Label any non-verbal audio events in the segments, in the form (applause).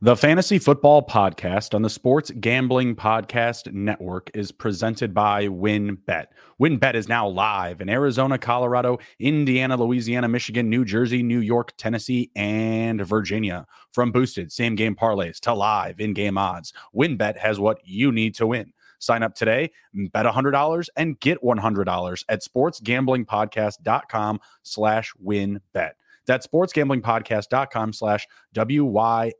The Fantasy Football Podcast on the Sports Gambling Podcast Network is presented by WynnBet. WynnBet is now live in Arizona, Colorado, Indiana, Louisiana, Michigan, New Jersey, New York, Tennessee, and Virginia. From boosted same game parlays to live in game odds, WynnBet has what you need to win. Sign up today, bet $100 and get $100 at sportsgamblingpodcast.com slash wynnbet. That's sportsgamblingpodcast.com slash W-Y-N-N-B-E-T.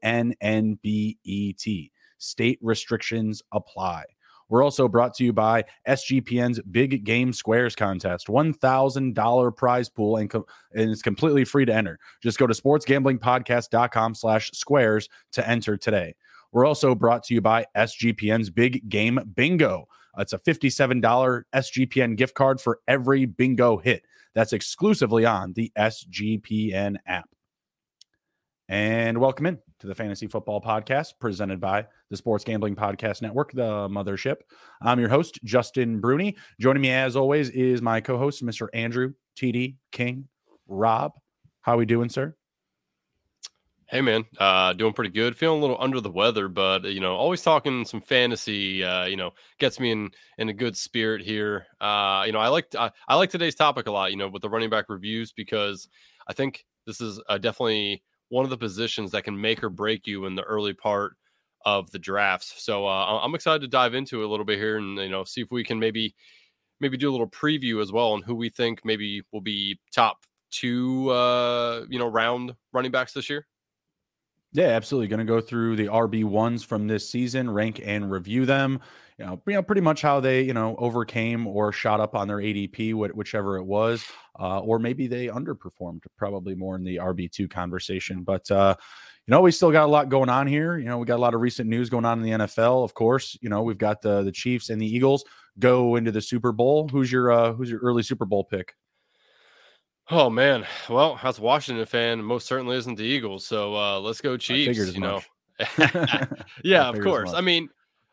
State restrictions apply. We're also brought to you by SGPN's Big Game Squares contest, $1,000 prize pool, and, com- and it's completely free to enter. Just go to sportsgamblingpodcast.com slash squares to enter today. We're also brought to you by SGPN's Big Game Bingo. It's a $57 SGPN gift card for every bingo hit. That's exclusively on the SGPN app. And welcome in to the Fantasy Football Podcast presented by the Sports Gambling Podcast Network, the mothership. I'm your host, Justin Bruni. Joining me as always is my co-host, Mr. Andrew TD King. Rob, how are we doing, sir? Hey man, uh, doing pretty good. Feeling a little under the weather, but you know, always talking some fantasy. Uh, you know, gets me in in a good spirit here. Uh, you know, I like I, I like today's topic a lot. You know, with the running back reviews because I think this is uh, definitely one of the positions that can make or break you in the early part of the drafts. So uh, I'm excited to dive into it a little bit here and you know see if we can maybe maybe do a little preview as well on who we think maybe will be top two uh, you know round running backs this year. Yeah, absolutely. Going to go through the RB ones from this season, rank and review them. You know, you know, pretty much how they you know overcame or shot up on their ADP, whichever it was, uh, or maybe they underperformed. Probably more in the RB two conversation, but. uh you know, we still got a lot going on here. You know, we got a lot of recent news going on in the NFL. Of course, you know, we've got the the Chiefs and the Eagles go into the Super Bowl. Who's your uh who's your early Super Bowl pick? Oh man, well, as a Washington fan, most certainly isn't the Eagles. So uh, let's go Chiefs. You know, (laughs) (laughs) yeah, of course. I mean,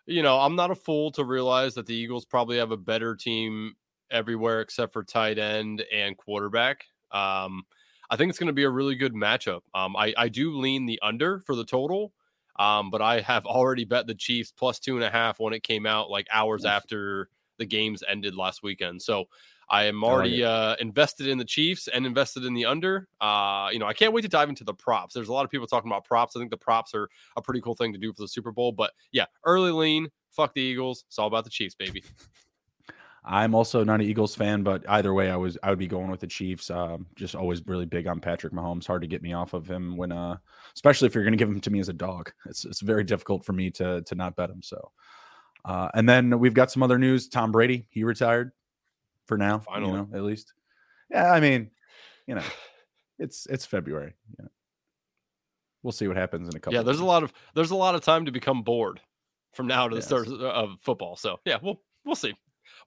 you know, I'm not a fool to realize that the Eagles probably have a better team everywhere except for tight end and quarterback. Um, I think it's going to be a really good matchup. Um, I, I do lean the under for the total, um, but I have already bet the Chiefs plus two and a half when it came out, like hours after the games ended last weekend. So I am already uh, invested in the Chiefs and invested in the under. Uh, you know, I can't wait to dive into the props. There's a lot of people talking about props. I think the props are a pretty cool thing to do for the Super Bowl. But yeah, early lean. Fuck the Eagles. It's all about the Chiefs, baby. I'm also not an Eagles fan, but either way, I was I would be going with the Chiefs. Um, just always really big on Patrick Mahomes. Hard to get me off of him when, uh, especially if you're going to give him to me as a dog. It's it's very difficult for me to to not bet him. So, uh, and then we've got some other news. Tom Brady he retired for now. Finally, you know, at least. Yeah, I mean, you know, (sighs) it's it's February. Yeah. We'll see what happens in a couple. Yeah, there's a lot of there's a lot of time to become bored from now to the yes. start of football. So yeah, we'll we'll see.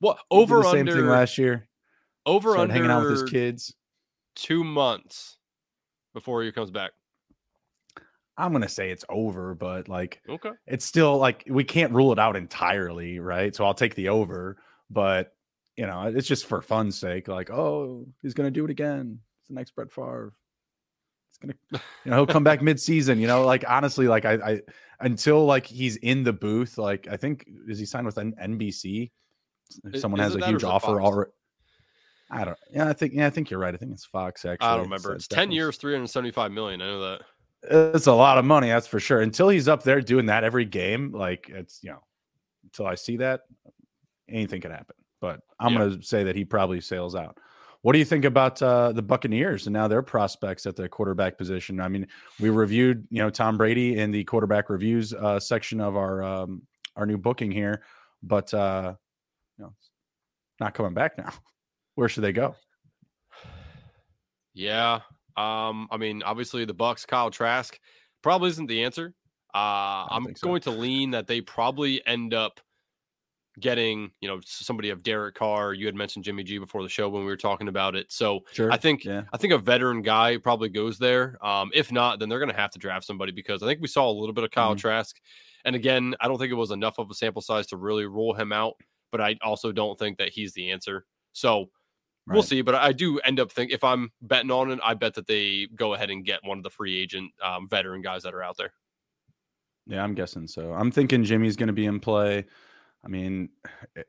What over the same under thing last year. Over Started under hanging out with his kids. Two months before he comes back. I'm gonna say it's over, but like okay, it's still like we can't rule it out entirely, right? So I'll take the over, but you know, it's just for fun's sake. Like, oh, he's gonna do it again. It's the next Brett Favre. It's gonna, (laughs) you know, he'll come back mid-season. You know, like honestly, like I, I until like he's in the booth. Like I think is he signed with an NBC? Someone has a huge offer already. I don't. Yeah, I think. Yeah, I think you're right. I think it's Fox. Actually, I don't remember. It's, it's ten years, three hundred seventy-five million. I know that. It's a lot of money, that's for sure. Until he's up there doing that every game, like it's you know, until I see that, anything could happen but I'm yeah. going to say that he probably sails out. What do you think about uh, the Buccaneers and now their prospects at the quarterback position? I mean, we reviewed, you know, Tom Brady in the quarterback reviews uh, section of our um, our new booking here, but uh, you know, not coming back now. (laughs) Where should they go? Yeah, um, I mean, obviously the Bucks, Kyle Trask, probably isn't the answer. Uh, I'm so. going to lean that they probably end up getting, you know, somebody of Derek Carr. You had mentioned Jimmy G before the show when we were talking about it. So sure. I think yeah. I think a veteran guy probably goes there. Um, if not, then they're going to have to draft somebody because I think we saw a little bit of Kyle mm-hmm. Trask. And again, I don't think it was enough of a sample size to really rule him out. But I also don't think that he's the answer. So right. we'll see. But I do end up thinking if I'm betting on it, I bet that they go ahead and get one of the free agent um, veteran guys that are out there. Yeah, I'm guessing so. I'm thinking Jimmy's going to be in play. I mean,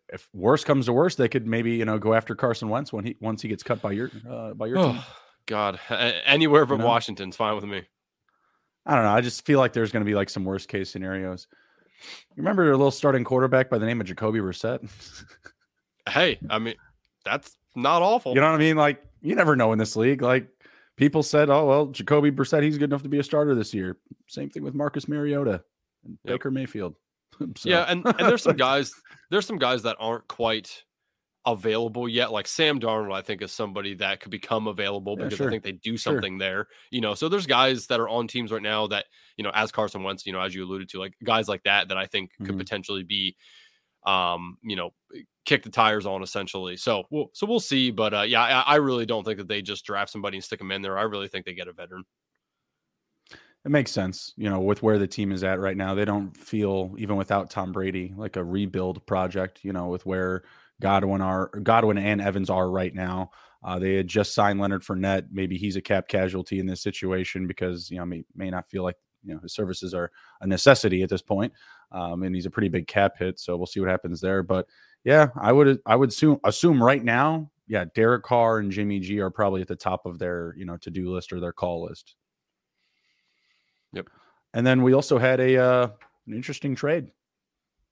if worse comes to worse, they could maybe you know go after Carson Wentz when he once he gets cut by your uh, by your oh, team. God, anywhere but you know? Washington's fine with me. I don't know. I just feel like there's going to be like some worst case scenarios. You remember a little starting quarterback by the name of Jacoby Brissett? (laughs) hey, I mean, that's not awful. You know what I mean? Like, you never know in this league. Like, people said, oh, well, Jacoby Brissett, he's good enough to be a starter this year. Same thing with Marcus Mariota and yep. Baker Mayfield. (laughs) so. Yeah. And, and there's some (laughs) guys, there's some guys that aren't quite available yet. Like Sam Darnold, I think is somebody that could become available because yeah, sure. I think they do something sure. there. You know, so there's guys that are on teams right now that, you know, as Carson Wentz, you know, as you alluded to, like guys like that that I think mm-hmm. could potentially be um, you know, kick the tires on essentially. So we'll so we'll see. But uh yeah, I, I really don't think that they just draft somebody and stick them in there. I really think they get a veteran. It makes sense, you know, with where the team is at right now. They don't feel even without Tom Brady like a rebuild project, you know, with where Godwin are Godwin and Evans are right now. Uh, they had just signed Leonard Fournette. Maybe he's a cap casualty in this situation because you know may may not feel like you know his services are a necessity at this point, um, and he's a pretty big cap hit. So we'll see what happens there. But yeah, I would I would assume assume right now, yeah, Derek Carr and Jimmy G are probably at the top of their you know to do list or their call list. Yep. And then we also had a uh, an interesting trade.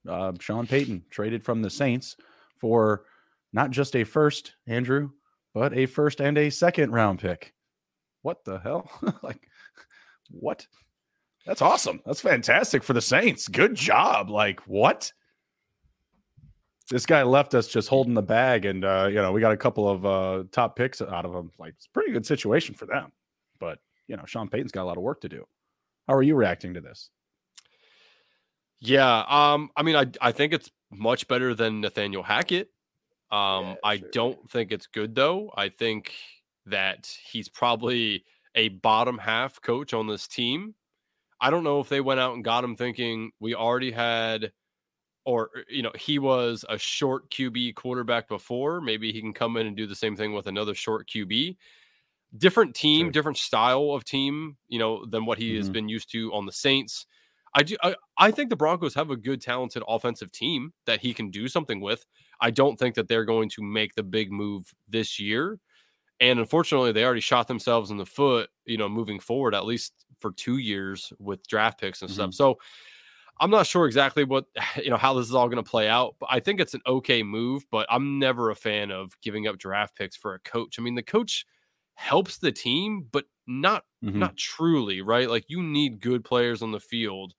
Uh, Sean Payton traded from the Saints for not just a first, Andrew, but a first and a second round pick. What the hell? (laughs) like, what? That's awesome. That's fantastic for the Saints. Good job. Like, what? This guy left us just holding the bag, and uh, you know, we got a couple of uh top picks out of him. Like, it's a pretty good situation for them. But you know, Sean Payton's got a lot of work to do. How are you reacting to this? Yeah, um, I mean, I I think it's much better than Nathaniel Hackett. Um, yeah, I sure. don't think it's good though. I think that he's probably a bottom half coach on this team. I don't know if they went out and got him thinking we already had, or uh, you know, he was a short QB quarterback before. Maybe he can come in and do the same thing with another short QB. Different team, sure. different style of team, you know, than what he mm-hmm. has been used to on the Saints. I do. I, I, think the Broncos have a good, talented offensive team that he can do something with. I don't think that they're going to make the big move this year, and unfortunately, they already shot themselves in the foot. You know, moving forward, at least for two years with draft picks and mm-hmm. stuff. So I'm not sure exactly what (sighs) you know how this is all going to play out, but I think it's an okay move. But I'm never a fan of giving up draft picks for a coach. I mean, the coach helps the team, but not mm-hmm. not truly, right? Like you need good players on the field.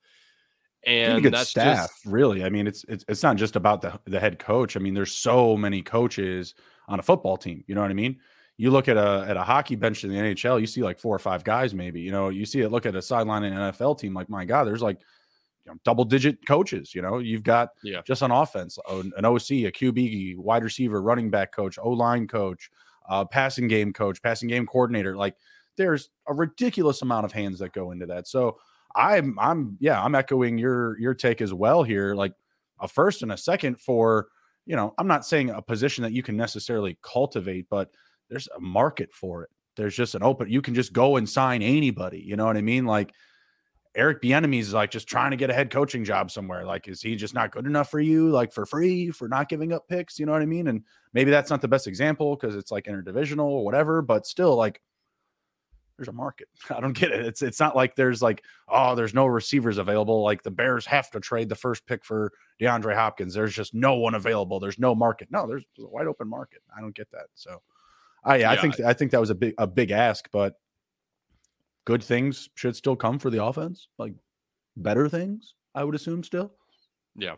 And good that's staff, just, really. I mean, it's, it's it's not just about the the head coach. I mean, there's so many coaches on a football team. You know what I mean? You look at a at a hockey bench in the NHL, you see like four or five guys, maybe. You know, you see it. Look at a sideline in an NFL team, like my God, there's like you know, double digit coaches. You know, you've got yeah. just on offense an OC, a QB, wide receiver, running back coach, O line coach, uh, passing game coach, passing game coordinator. Like there's a ridiculous amount of hands that go into that. So I'm I'm yeah, I'm echoing your your take as well here. Like a first and a second for, you know, I'm not saying a position that you can necessarily cultivate, but there's a market for it. There's just an open you can just go and sign anybody. You know what I mean? Like Eric Bieniemy is like just trying to get a head coaching job somewhere. Like, is he just not good enough for you? Like for free for not giving up picks? You know what I mean? And maybe that's not the best example because it's like interdivisional or whatever. But still, like there's a market. (laughs) I don't get it. It's it's not like there's like oh there's no receivers available. Like the Bears have to trade the first pick for DeAndre Hopkins. There's just no one available. There's no market. No, there's a wide open market. I don't get that. So, I yeah, I think I think that was a big a big ask, but good things should still come for the offense. Like better things, I would assume still. Yeah.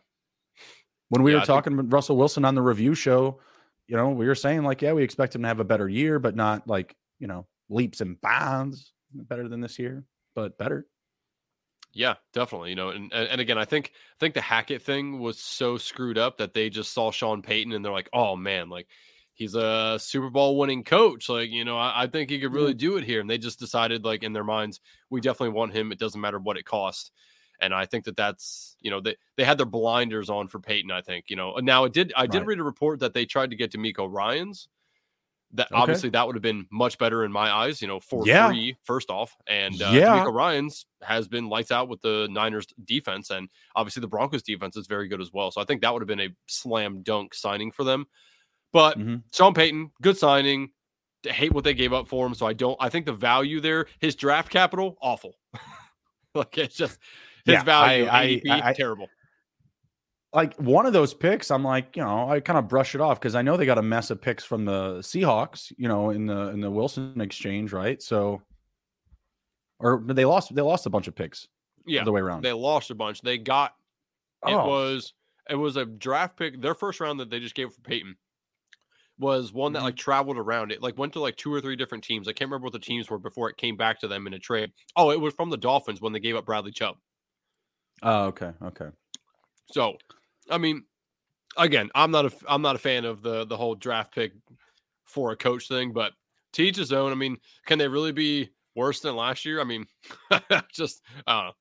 When we yeah, were talking think- with Russell Wilson on the review show, you know, we were saying like, yeah, we expect him to have a better year, but not like you know leaps and bounds better than this year, but better. Yeah, definitely. You know, and and again, I think I think the Hackett thing was so screwed up that they just saw Sean Payton and they're like, oh man, like he's a Super Bowl winning coach. Like, you know, I, I think he could really do it here. And they just decided, like, in their minds, we definitely want him. It doesn't matter what it costs. And I think that that's, you know, they, they had their blinders on for Payton, I think, you know. Now, it did, I did right. read a report that they tried to get DeMeco Ryans that okay. obviously that would have been much better in my eyes, you know, for yeah. free, first off. And uh, yeah. DeMeco Ryans has been lights out with the Niners defense. And obviously the Broncos defense is very good as well. So I think that would have been a slam dunk signing for them. But mm-hmm. Sean Payton, good signing. I hate what they gave up for him. So I don't, I think the value there, his draft capital, awful. (laughs) like it's just his yeah, value, I, I, I, terrible like one of those picks, I'm like, you know, I kind of brush it off because I know they got a mess of picks from the Seahawks, you know, in the in the Wilson exchange, right? So, or they lost they lost a bunch of picks. Yeah, the way around. They lost a bunch. They got it oh. was it was a draft pick. Their first round that they just gave for Payton was one that mm-hmm. like traveled around it, like went to like two or three different teams. I can't remember what the teams were before it came back to them in a trade. Oh, it was from the Dolphins when they gave up Bradley Chubb. Oh, okay, okay. So I mean, again, I'm not a I'm not a fan of the the whole draft pick for a coach thing, but teach his own. I mean, can they really be worse than last year? I mean, (laughs) just I don't know.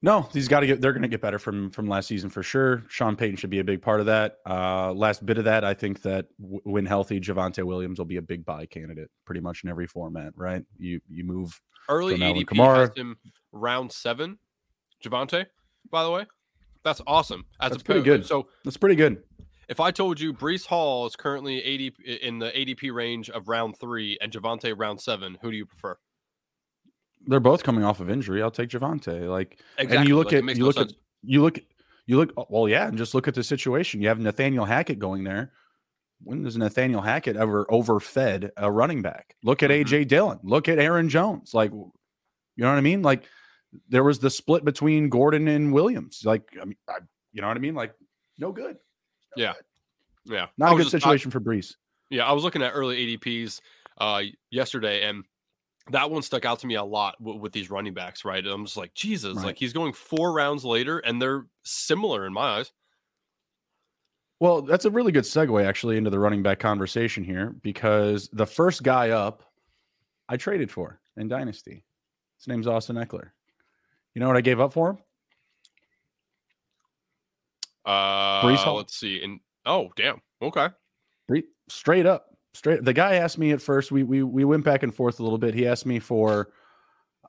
No, he's got to get. They're going to get better from from last season for sure. Sean Payton should be a big part of that. Uh, last bit of that, I think that w- when healthy, Javonte Williams will be a big buy candidate, pretty much in every format. Right? You you move early ADP Kamara. him round seven. Javonte, by the way. That's awesome. As that's pretty good. So that's pretty good. If I told you Breece Hall is currently 80 in the ADP range of round three and Javonte round seven, who do you prefer? They're both coming off of injury. I'll take Javonte. Like, exactly. and you look like, at you no look sense. at you look you look well, yeah, and just look at the situation. You have Nathaniel Hackett going there. When does Nathaniel Hackett ever overfed a running back? Look at mm-hmm. AJ Dillon. Look at Aaron Jones. Like, you know what I mean? Like, there was the split between Gordon and Williams. Like, I mean, I, you know what I mean? Like, no good. No yeah. Good. Yeah. Not a good just, situation I, for Breece. Yeah. I was looking at early ADPs uh, yesterday, and that one stuck out to me a lot w- with these running backs, right? I'm just like, Jesus, right. like he's going four rounds later, and they're similar in my eyes. Well, that's a really good segue actually into the running back conversation here because the first guy up I traded for in Dynasty. His name's Austin Ekeler. You know what I gave up for him? Uh, Breece Hall. Let's see. And oh, damn. Okay. Straight up, straight. The guy asked me at first. We we we went back and forth a little bit. He asked me for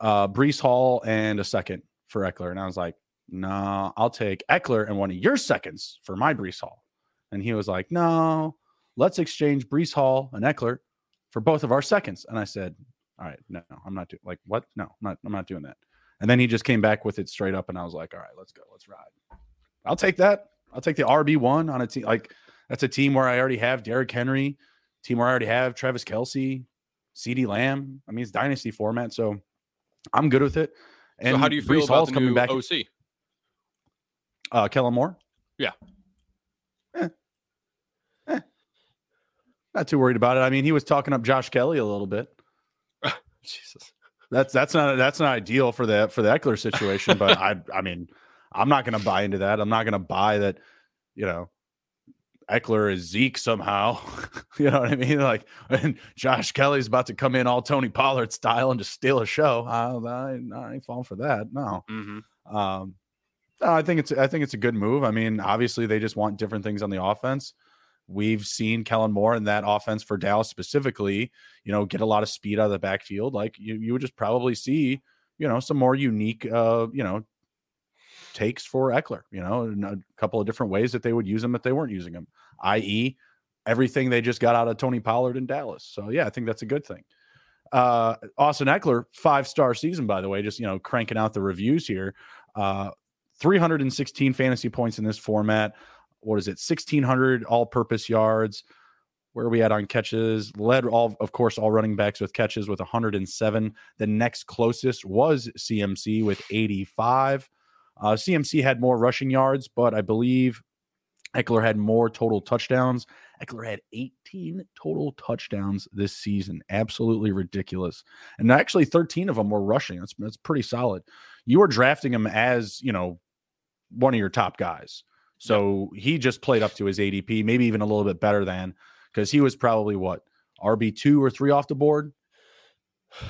uh Breece Hall and a second for Ekeler, and I was like, "Nah, I'll take Ekeler and one of your seconds for my Breece Hall." And he was like, "No, let's exchange Breece Hall and Ekeler for both of our seconds." And I said, "All right, no, no I'm not doing like what? No, I'm not. I'm not doing that." And then he just came back with it straight up, and I was like, all right, let's go, let's ride. I'll take that. I'll take the RB one on a team like that's a team where I already have Derrick Henry, team where I already have Travis Kelce, CeeDee Lamb. I mean, it's dynasty format, so I'm good with it. And so how do you feel Breece about Hall's the coming back? OC? Uh, Kellen Moore. Yeah. Eh. Eh. Not too worried about it. I mean, he was talking up Josh Kelley a little bit. (laughs) Jesus. That's that's not that's not ideal for the for the Ekeler situation, but (laughs) I I mean I'm not going to buy into that. I'm not going to buy that. You know, Ekeler is Zeke somehow. (laughs) you know what I mean? Like, and Josh Kelley's about to come in all Tony Pollard style and just steal a show. I, I, I ain't falling for that. No. Mm-hmm. Um, no, I think it's I think it's a good move. I mean, obviously they just want different things on the offense. We've seen Kellen Moore in that offense for Dallas specifically, you know, get a lot of speed out of the backfield. Like you, you would just probably see, you know, some more unique, uh, you know, takes for Ekeler, you know, a couple of different ways that they would use him if they weren't using him, i.e., everything they just got out of Tony Pollard in Dallas. So, yeah, I think that's a good thing. Uh, Austin Ekeler, five star season, by the way, just, you know, cranking out the reviews here. Uh, 316 fantasy points in this format what is it, 1,600 all purpose yards. Where are we at on catches? Led all, of course, all running backs with catches with 107. The next closest was CMC with 85. Uh, CMC had more rushing yards, but I believe Ekeler had more total touchdowns. Ekeler had 18 total touchdowns this season. Absolutely ridiculous. And actually, 13 of them were rushing. That's, that's pretty solid. You were drafting him as, you know, one of your top guys. So he just played up to his ADP, maybe even a little bit better than because he was probably what RB two or three off the board.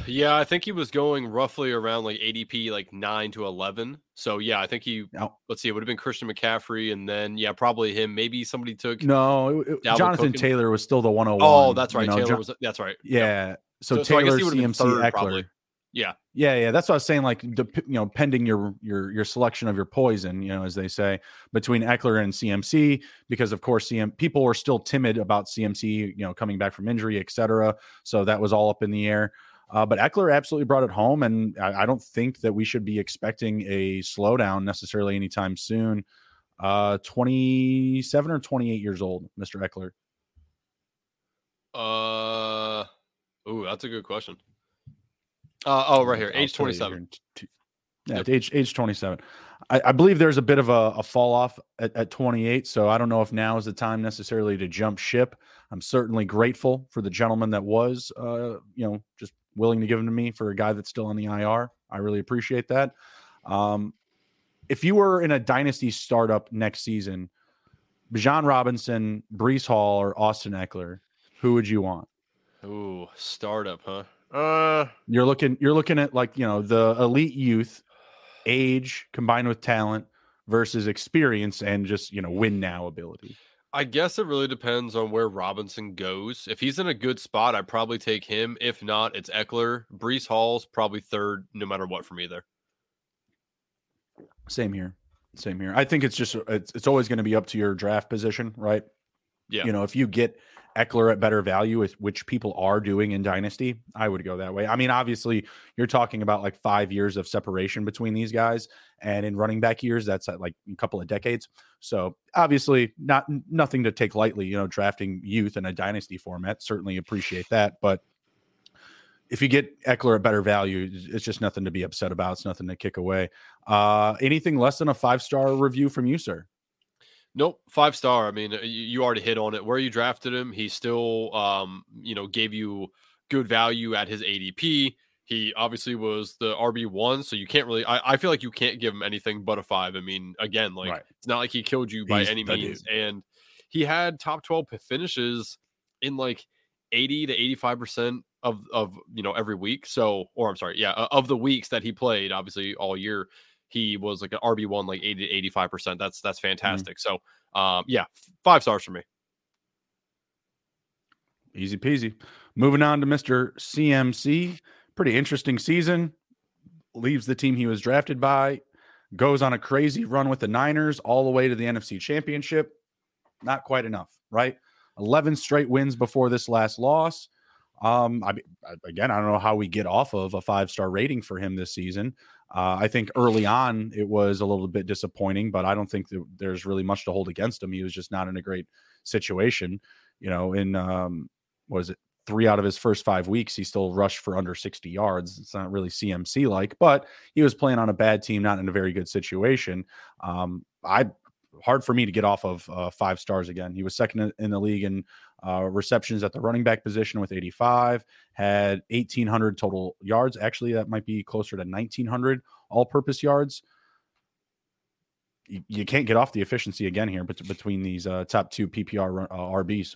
Yeah, I think he was going roughly around like ADP like nine to eleven. So yeah, I think he. Let's see, it would have been Christian McCaffrey, and then yeah, probably him. Maybe somebody took. No, it, Jonathan Taylor was still the one hundred oh one. Oh, that's right. You know, Taylor John, was. That's right. Yeah. So, so Taylor, so CMC, third, Ekeler. Probably. Yeah. Yeah, yeah. That's what I was saying. Like, the, you know, pending your your your selection of your poison, you know, as they say, between Ekeler and CMC, because of course, CM people were still timid about CMC, you know, coming back from injury, etc. So that was all up in the air. Uh, but Ekeler absolutely brought it home, and I, I, don't think that we should be expecting a slowdown necessarily anytime soon. Uh, 27 or 28 years old, Mr. Ekeler. Uh, oh, that's a good question. Uh, oh, right here, age 27. Yeah, yep. age age 27. I, I, believe there's a bit of a, a fall off at, at 28. So I don't know if now is the time necessarily to jump ship. I'm certainly grateful for the gentleman that was, uh, you know, just willing to give him to me for a guy that's still on the IR. I really appreciate that. Um, if you were in a dynasty startup next season, Bijan Robinson, Breece Hall, or Austin Ekeler, who would you want? Ooh, startup, huh? Uh, you're looking. You're looking at like you know the elite youth, age combined with talent versus experience and just you know win now ability. I guess it really depends on where Robinson goes. If he's in a good spot, I'd probably take him. If not, it's Ekeler. Breece Hall's probably third, no matter what for me there. Same here. Same here. I think it's just it's, it's always going to be up to your draft position, right? Yeah. You know, if you get Ekeler at better value, which people are doing in Dynasty, I would go that way. I mean, obviously, you're talking about like five years of separation between these guys, and in running back years, that's at like a couple of decades. So obviously, not nothing to take lightly. You know, drafting youth in a Dynasty format, certainly appreciate that, but if you get Ekeler at better value, it's just nothing to be upset about. It's nothing to kick away. Uh, anything less than a five star review from you, sir? Nope, five star. I mean, you already hit on it. Where you drafted him, he still, um, you know, gave you good value at his ADP. He obviously was the RB one, so you can't really. I, I, feel like you can't give him anything but a five. I mean, again, like right. it's not like he killed you by He's any means, dude. and he had top twelve finishes in like eighty to eighty five percent of of you know every week. So, or I'm sorry, yeah, of the weeks that he played, obviously all year he was like an RB one, like 80 to 85 percent. That's that's mm-hmm. fantastic. Mm-hmm. So, um, yeah, five stars for me. Easy peasy. Moving on to Mr. CMC. Pretty interesting season. Leaves the team he was drafted by, goes on a crazy run with the Niners all the way to the NFC Championship. Not quite enough, right? 11 straight wins before this last loss. Um, I again, I don't know how we get off of a five star rating for him this season. Uh, I think early on it was a little bit disappointing, but I don't think there's really much to hold against him. He was just not in a great situation. You know, in um, was it three out of his first five weeks, he still rushed for under 60 yards. It's not really CMC like, but he was playing on a bad team, not in a very good situation. Um, I hard for me to get off of uh, five stars again. He was second in the league in uh, receptions at the running back position with 85, had 1,800 total yards. Actually, that might be closer to 1,900 all purpose yards. You, you, can't get off the efficiency again here but between these uh, top two PPR uh, RBs.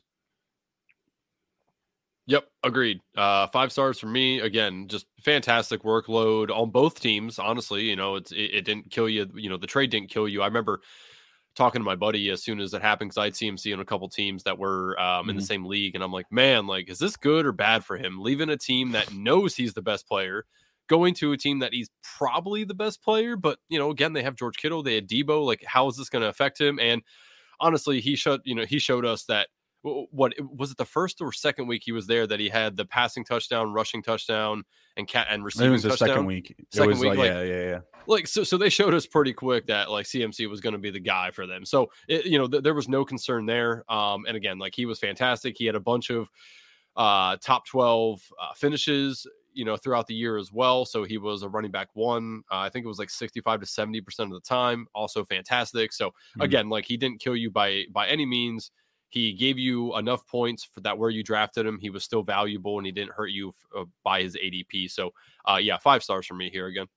Yep, agreed. Uh, five stars for me. Again, just fantastic workload on both teams. Honestly, you know, it's it, it didn't kill you. You know, the trade didn't kill you. I remember talking to my buddy as soon as it happened because I'd CMC on a couple teams that were um, mm-hmm. in the mm-hmm. same league, and I'm like, man, like, is this good or bad for him? Leaving a team that knows he's the best player, going to a team that he's probably the best player, but you know, again, they have George Kittle, they had Deebo. Like, how is this going to affect him? And honestly, he showed, you know, he showed us that what was it the first or second week he was there that he had the passing touchdown, rushing touchdown, and cat and receiving. It was the touchdown? second week. Second week, like, like, yeah, yeah, yeah. Like so, so they showed us pretty quick that like CMC was going to be the guy for them. So it, you know, th- there was no concern there. Um, and again, like he was fantastic. He had a bunch of uh top twelve uh, finishes you know throughout the year as well so he was a running back one uh, i think it was like 65 to 70 percent of the time also fantastic so mm-hmm. again like he didn't kill you by by any means he gave you enough points for that where you drafted him. He was still valuable and he didn't hurt you uh, by his ADP. So, uh, yeah, five stars for me here again.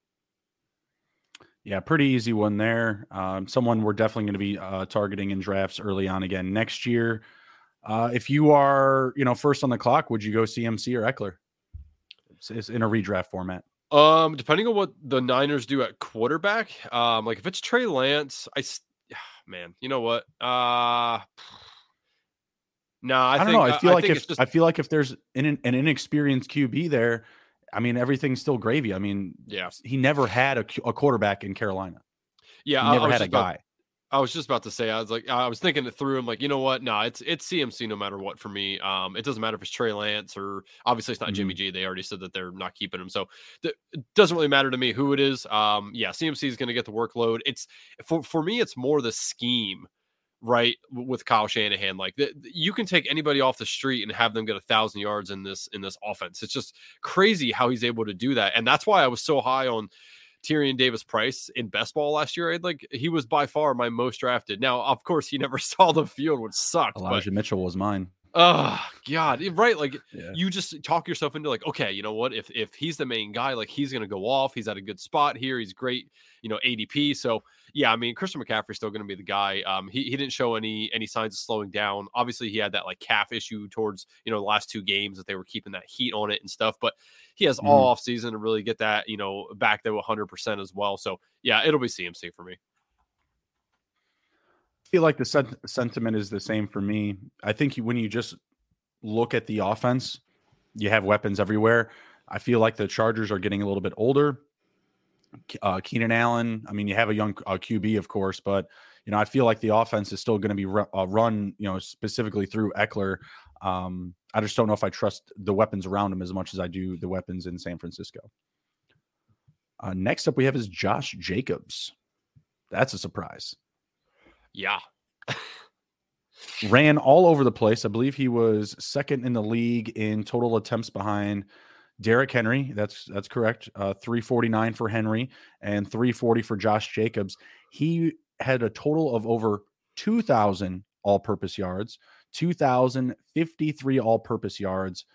Yeah, pretty easy one there. Um, someone we're definitely going to be uh, targeting in drafts early on again next year. Uh, if you are, you know, first on the clock, would you go CMC or Ekeler? is in a redraft format? Um, depending on what the Niners do at quarterback, um, like if it's Trey Lance, I (sighs) man, you know what? Uh no, I, I, don't think, know. I feel I, like if just... I feel like if there's an, an inexperienced QB there, I mean everything's still gravy. I mean, yeah, he never had a, a quarterback in Carolina. Yeah, he never had a guy. I was just about to say, I was like, I was thinking it through. I'm like, you know what? No, it's it's CMC no matter what for me. Um, it doesn't matter if it's Trey Lance or obviously it's not mm-hmm. Jimmy G. They already said that they're not keeping him, so th- it doesn't really matter to me who it is. Um, yeah, CMC is going to get the workload. It's for for me, it's more the scheme, right? With Kyle Shanahan, like you can take anybody off the street and have them get a thousand yards in this in this offense. It's just crazy how he's able to do that, and that's why I was so high on Tyrion Davis Price in best ball last year. I'd like he was by far my most drafted. Now, of course, he never (laughs) saw the field, which sucked. Elijah but, Mitchell was mine. Oh God, right? Like yeah. you just talk yourself into like, okay, you know what? If if he's the main guy, like he's gonna go off. He's at a good spot here. He's great, you know, ADP. So yeah, I mean, Christian McCaffrey's still gonna be the guy. Um, he he didn't show any any signs of slowing down. Obviously, he had that like calf issue towards you know the last two games that they were keeping that heat on it and stuff. But he has mm. all off season to really get that you know back to 100 percent as well. So yeah, it'll be CMC for me I feel like the sen- sentiment is the same for me. I think when you just look at the offense, you have weapons everywhere. I feel like the Chargers are getting a little bit older. Uh, Keenan Allen, I mean, you have a young uh, QB, of course, but you know, I feel like the offense is still going to be ru- uh, run, you know, specifically through Ekeler. Um, I just don't know if I trust the weapons around him as much as I do the weapons in San Francisco. Uh, next up, we have is Josh Jacobs. That's a surprise. Yeah. Ran all over the place. I believe he was second in the league in total attempts behind Derrick Henry. That's that's correct. Uh, 349 for Henry and 340 for Josh Jacobs. He had a total of over 2,000 all-purpose yards, 2,053 all-purpose yards.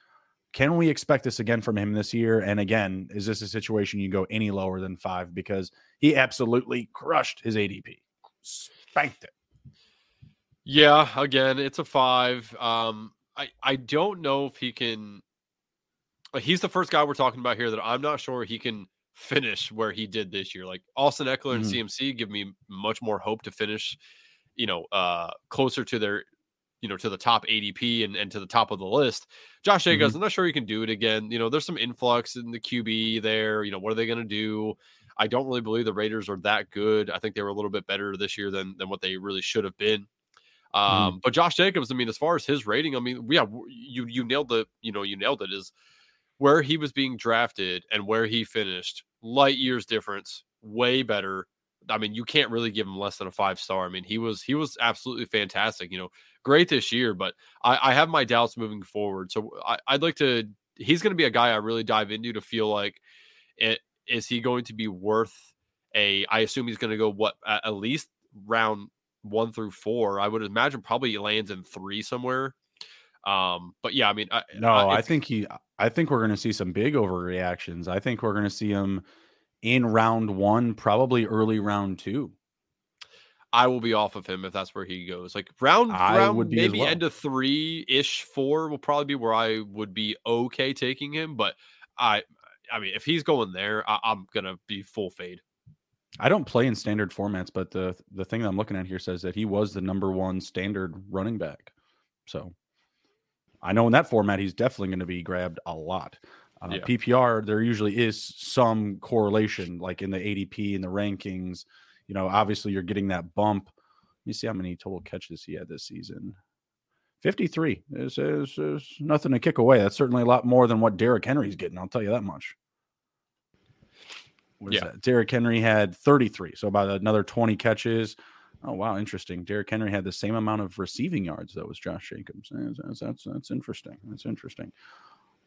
Can we expect this again from him this year? And again, is this a situation you go any lower than five because he absolutely crushed his ADP? spanked it. Yeah, again, it's a five. Um, I I don't know if he can. He's the first guy we're talking about here that I'm not sure he can finish where he did this year. Like Austin Ekeler and mm-hmm. CMC give me much more hope to finish, you know, uh, closer to their, you know, to the top ADP and, and to the top of the list. Josh Jacobs, mm-hmm. I'm not sure he can do it again. You know, there's some influx in the QB there. You know, what are they going to do? I don't really believe the Raiders are that good. I think they were a little bit better this year than than what they really should have been. Mm-hmm. Um, mm. But Josh Jacobs, I mean, as far as his rating, I mean, yeah, you you nailed the you know you nailed it. Is where he was being drafted and where he finished, light years difference, way better. I mean, you can't really give him less than a five star. I mean, he was he was absolutely fantastic. You know, great this year, but I, I have my doubts moving forward. So I, I'd like to. He's going to be a guy I really dive into to feel like it is he going to be worth a? I assume he's going to go what at least round one through four. I would imagine probably lands in three somewhere. Um, but yeah, I mean, I, no, I, I think he. I think we're going to see some big overreactions. I think we're going to see him in round one, probably early round two. I will be off of him if that's where he goes. Like round, I round maybe well. end of three ish, four will probably be where I would be okay taking him. But I, I mean, if he's going there, I, I'm gonna be full fade. I don't play in standard formats, but the the thing that I'm looking at here says that he was the number one standard running back. So I know in that format he's definitely going to be grabbed a lot. Uh, yeah. PPR, there usually is some correlation, like in the ADP and the rankings. You know, obviously you're getting that bump. Let me see how many total catches he had this season. 53 is, is, is nothing to kick away. That's certainly a lot more than what Derrick Henry's getting. I'll tell you that much. What yeah. That? Derrick Henry had 33, so about another 20 catches. Oh wow, interesting. Derrick Henry had the same amount of receiving yards though as Josh Jacobs. That's that's, that's interesting. That's interesting.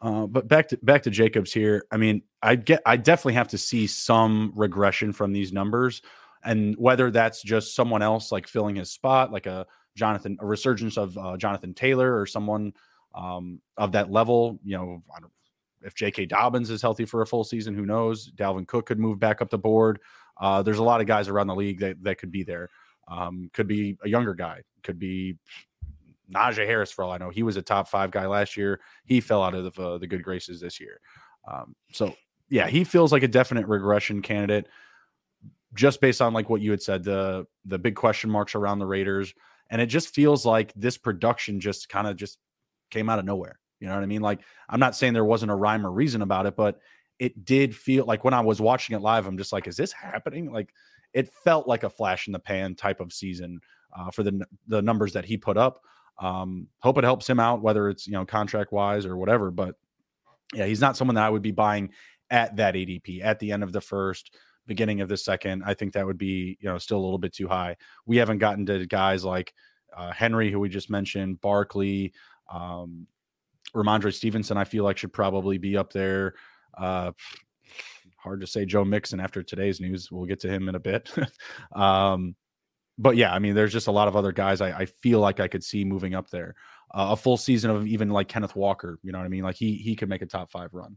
Uh, but back to back to Jacobs here. I mean, I get I definitely have to see some regression from these numbers, and whether that's just someone else like filling his spot, like a Jonathan, a resurgence of uh, Jonathan Taylor or someone um, of that level. You know, if J.K. Dobbins is healthy for a full season, who knows? Dalvin Cook could move back up the board. Uh, there's a lot of guys around the league that, that could be there. Um, could be a younger guy. Could be Najee Harris for all I know. He was a top five guy last year. He fell out of the, uh, the good graces this year. Um, so yeah, he feels like a definite regression candidate just based on like what you had said, the the big question marks around the Raiders. And it just feels like this production just kind of just came out of nowhere. You know what I mean? Like, I'm not saying there wasn't a rhyme or reason about it, but it did feel like when I was watching it live, I'm just like, is this happening? Like, it felt like a flash in the pan type of season uh, for the the numbers that he put up. Um, hope it helps him out, whether it's you know contract wise or whatever. But yeah, he's not someone that I would be buying at that ADP at the end of the first, beginning of the second. I think that would be you know still a little bit too high. We haven't gotten to guys like uh, Henry, who we just mentioned, Barkley, um, Rhamondre Stevenson. I feel like should probably be up there. Uh, hard to say Joe Mixon after today's news. We'll get to him in a bit. (laughs) um, but yeah, I mean, there's just a lot of other guys I, I feel like I could see moving up there. Uh, a full season of even like Kenneth Walker, you know what I mean? Like he he could make a top five run.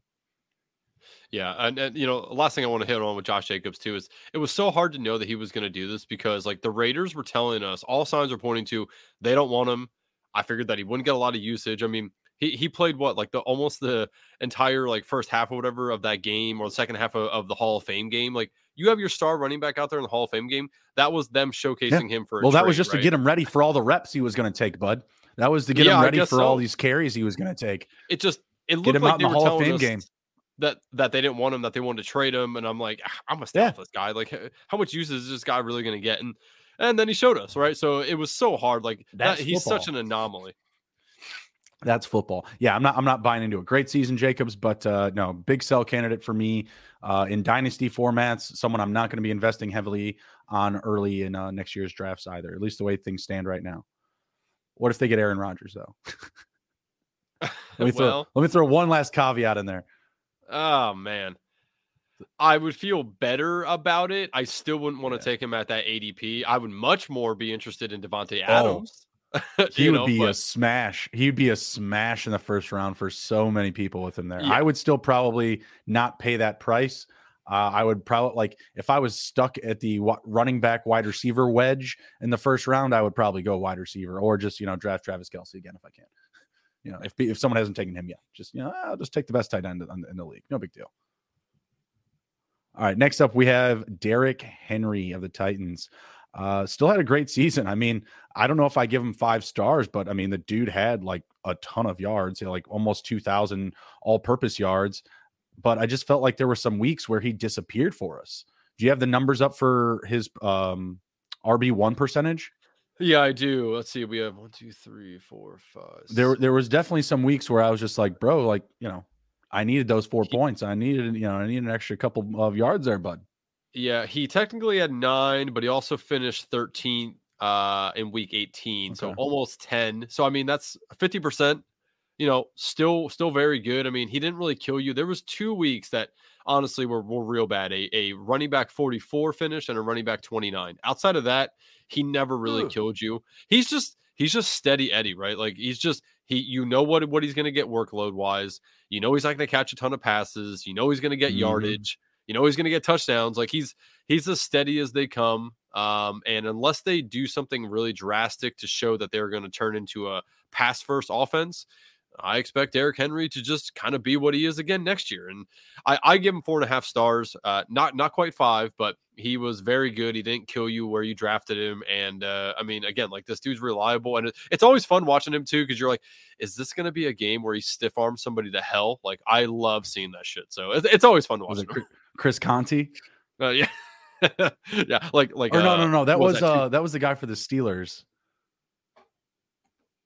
Yeah, and, and, you know, last thing I want to hit on with Josh Jacobs too is it was so hard to know that he was going to do this because like the Raiders were telling us all signs are pointing to they don't want him. I figured that he wouldn't get a lot of usage. I mean, he he played what like the almost the entire like first half or whatever of that game or the second half of, of the Hall of Fame game. Like you have your star running back out there in the Hall of Fame game. That was them showcasing yeah. him for. well, that trade, was just right? to get him ready for all the reps he was going to take, bud. That was to get yeah, him ready for so. all these carries he was going to take. It just it looked like they the were Hall of Fame game. That that they didn't want him, that they wanted to trade him, and I'm like, ah, I'm a stop yeah. this guy. Like, how much use is this guy really going to get? And and then he showed us, right? So it was so hard. Like that, he's such an anomaly. That's football. Yeah, I'm not. I'm not buying into a great season, Jacobs, but uh, no, big sell candidate for me uh, in dynasty formats. Someone I'm not going to be investing heavily on early in uh, next year's drafts either. At least the way things stand right now. What if they get Aaron Rodgers though? (laughs) let me throw. Well, let me throw one last caveat in there. Oh man, I would feel better about it. I still wouldn't want to yeah. take him at that ADP. I would much more be interested in Davante oh. Adams. Oh (laughs) he would know, be but... a smash. He'd be a smash in the first round for so many people with him there. Yeah. I would still probably not pay that price. Uh, I would probably like if I was stuck at the w- running back wide receiver wedge in the first round, I would probably go wide receiver or just you know draft Travis Kelce again if I can. (laughs) You know, if if someone hasn't taken him yet, just you know, I'll just take the best tight end in, in the league. No big deal. All right, next up we have Derrick Henry of the Titans. Uh, still had a great season. I mean, I don't know if I give him five stars, but I mean, the dude had like a ton of yards, like almost 2,000 all purpose yards. But I just felt like there were some weeks where he disappeared for us. Do you have the numbers up for his um, RB1 percentage? Yeah, I do. Let's see. We have one, two, three, four, five. There, there was definitely some weeks where I was just like, bro, like, you know, I needed those four points. I needed, you know, I needed an extra couple of yards there, bud. Yeah, he technically had nine, but he also finished 13th uh, in week 18, okay. so almost 10. So I mean, that's 50 percent. You know, still still very good. I mean, he didn't really kill you. There was two weeks that honestly were, were real bad. A, a running back 44 finish and a running back 29. Outside of that, he never really Ooh. killed you. He's just he's just steady Eddie, right? Like he's just he you know what what he's going to get workload wise. You know he's not going to catch a ton of passes. You know he's going to get mm-hmm. yardage. You know he's going to get touchdowns. Like he's he's as steady as they come. Um, and unless they do something really drastic to show that they're going to turn into a pass first offense, I expect Derrick Henry to just kind of be what he is again next year. And I, I give him four and a half stars, uh, not not quite five, but he was very good. He didn't kill you where you drafted him. And uh, I mean, again, like this dude's reliable, and it, it's always fun watching him too because you're like, is this going to be a game where he stiff arms somebody to hell? Like I love seeing that shit. So it's, it's always fun watching. Chris Conti. Uh, yeah. (laughs) yeah, like like or no, uh, no, no. That was, was that uh that was the guy for the Steelers.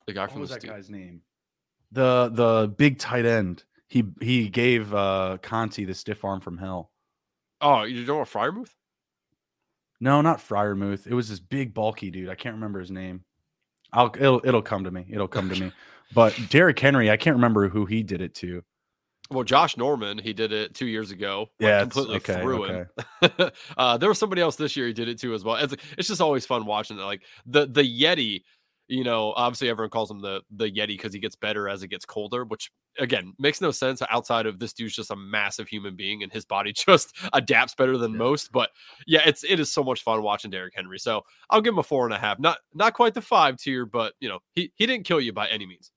The guy from the Steelers. what was that guy's name? The the big tight end. He he gave uh Conte the stiff arm from hell. Oh, you know what Freiermuth? No, not Freiermuth. It was this big bulky dude. I can't remember his name. I'll it'll it'll come to me. It'll come to me. (laughs) But Derrick Henry, I can't remember who he did it to. Well, Josh Norman, he did it two years ago. Yeah, completely okay, threw okay. him. (laughs) uh, there was somebody else this year he did it too as well. It's, it's just always fun watching it. Like the the Yeti, you know, obviously everyone calls him the the Yeti because he gets better as it gets colder, which again makes no sense outside of this dude's just a massive human being and his body (laughs) just adapts better than yeah. most. But yeah, it's it is so much fun watching Derrick Henry. So I'll give him a four and a half. Not not quite the five tier, but you know, he he didn't kill you by any means.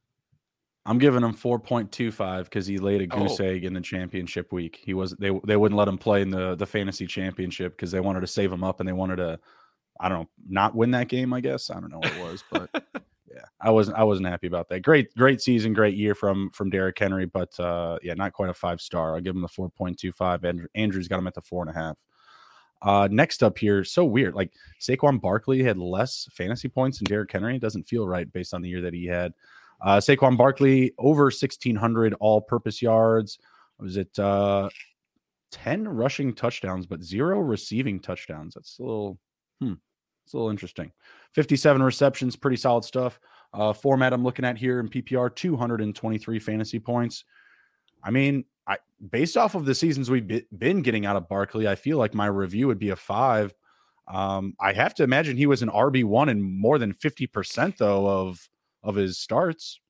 I'm giving him 4.25 because he laid a goose oh. egg in the championship week. He was they they wouldn't let him play in the the fantasy championship because they wanted to save him up and they wanted to, I don't know, not win that game. I guess I don't know what it was, but (laughs) yeah, I wasn't I wasn't happy about that. Great great season, great year from from Derrick Henry, but uh, yeah, not quite a five star. I'll give him the 4.25. Andrew, Andrew's got him at the four and a half. Uh, next up here, so weird. Like Saquon Barkley had less fantasy points than Derrick Henry. It doesn't feel right based on the year that he had. Uh, Saquon Barkley over 1,600 all purpose yards. Was it uh, 10 rushing touchdowns, but zero receiving touchdowns? That's a little, hmm, it's a little interesting. 57 receptions, pretty solid stuff. Uh, format I'm looking at here in PPR, 223 fantasy points. I mean, I based off of the seasons we've been getting out of Barkley, I feel like my review would be a five. Um, I have to imagine he was an RB one in more than fifty percent though of of his starts.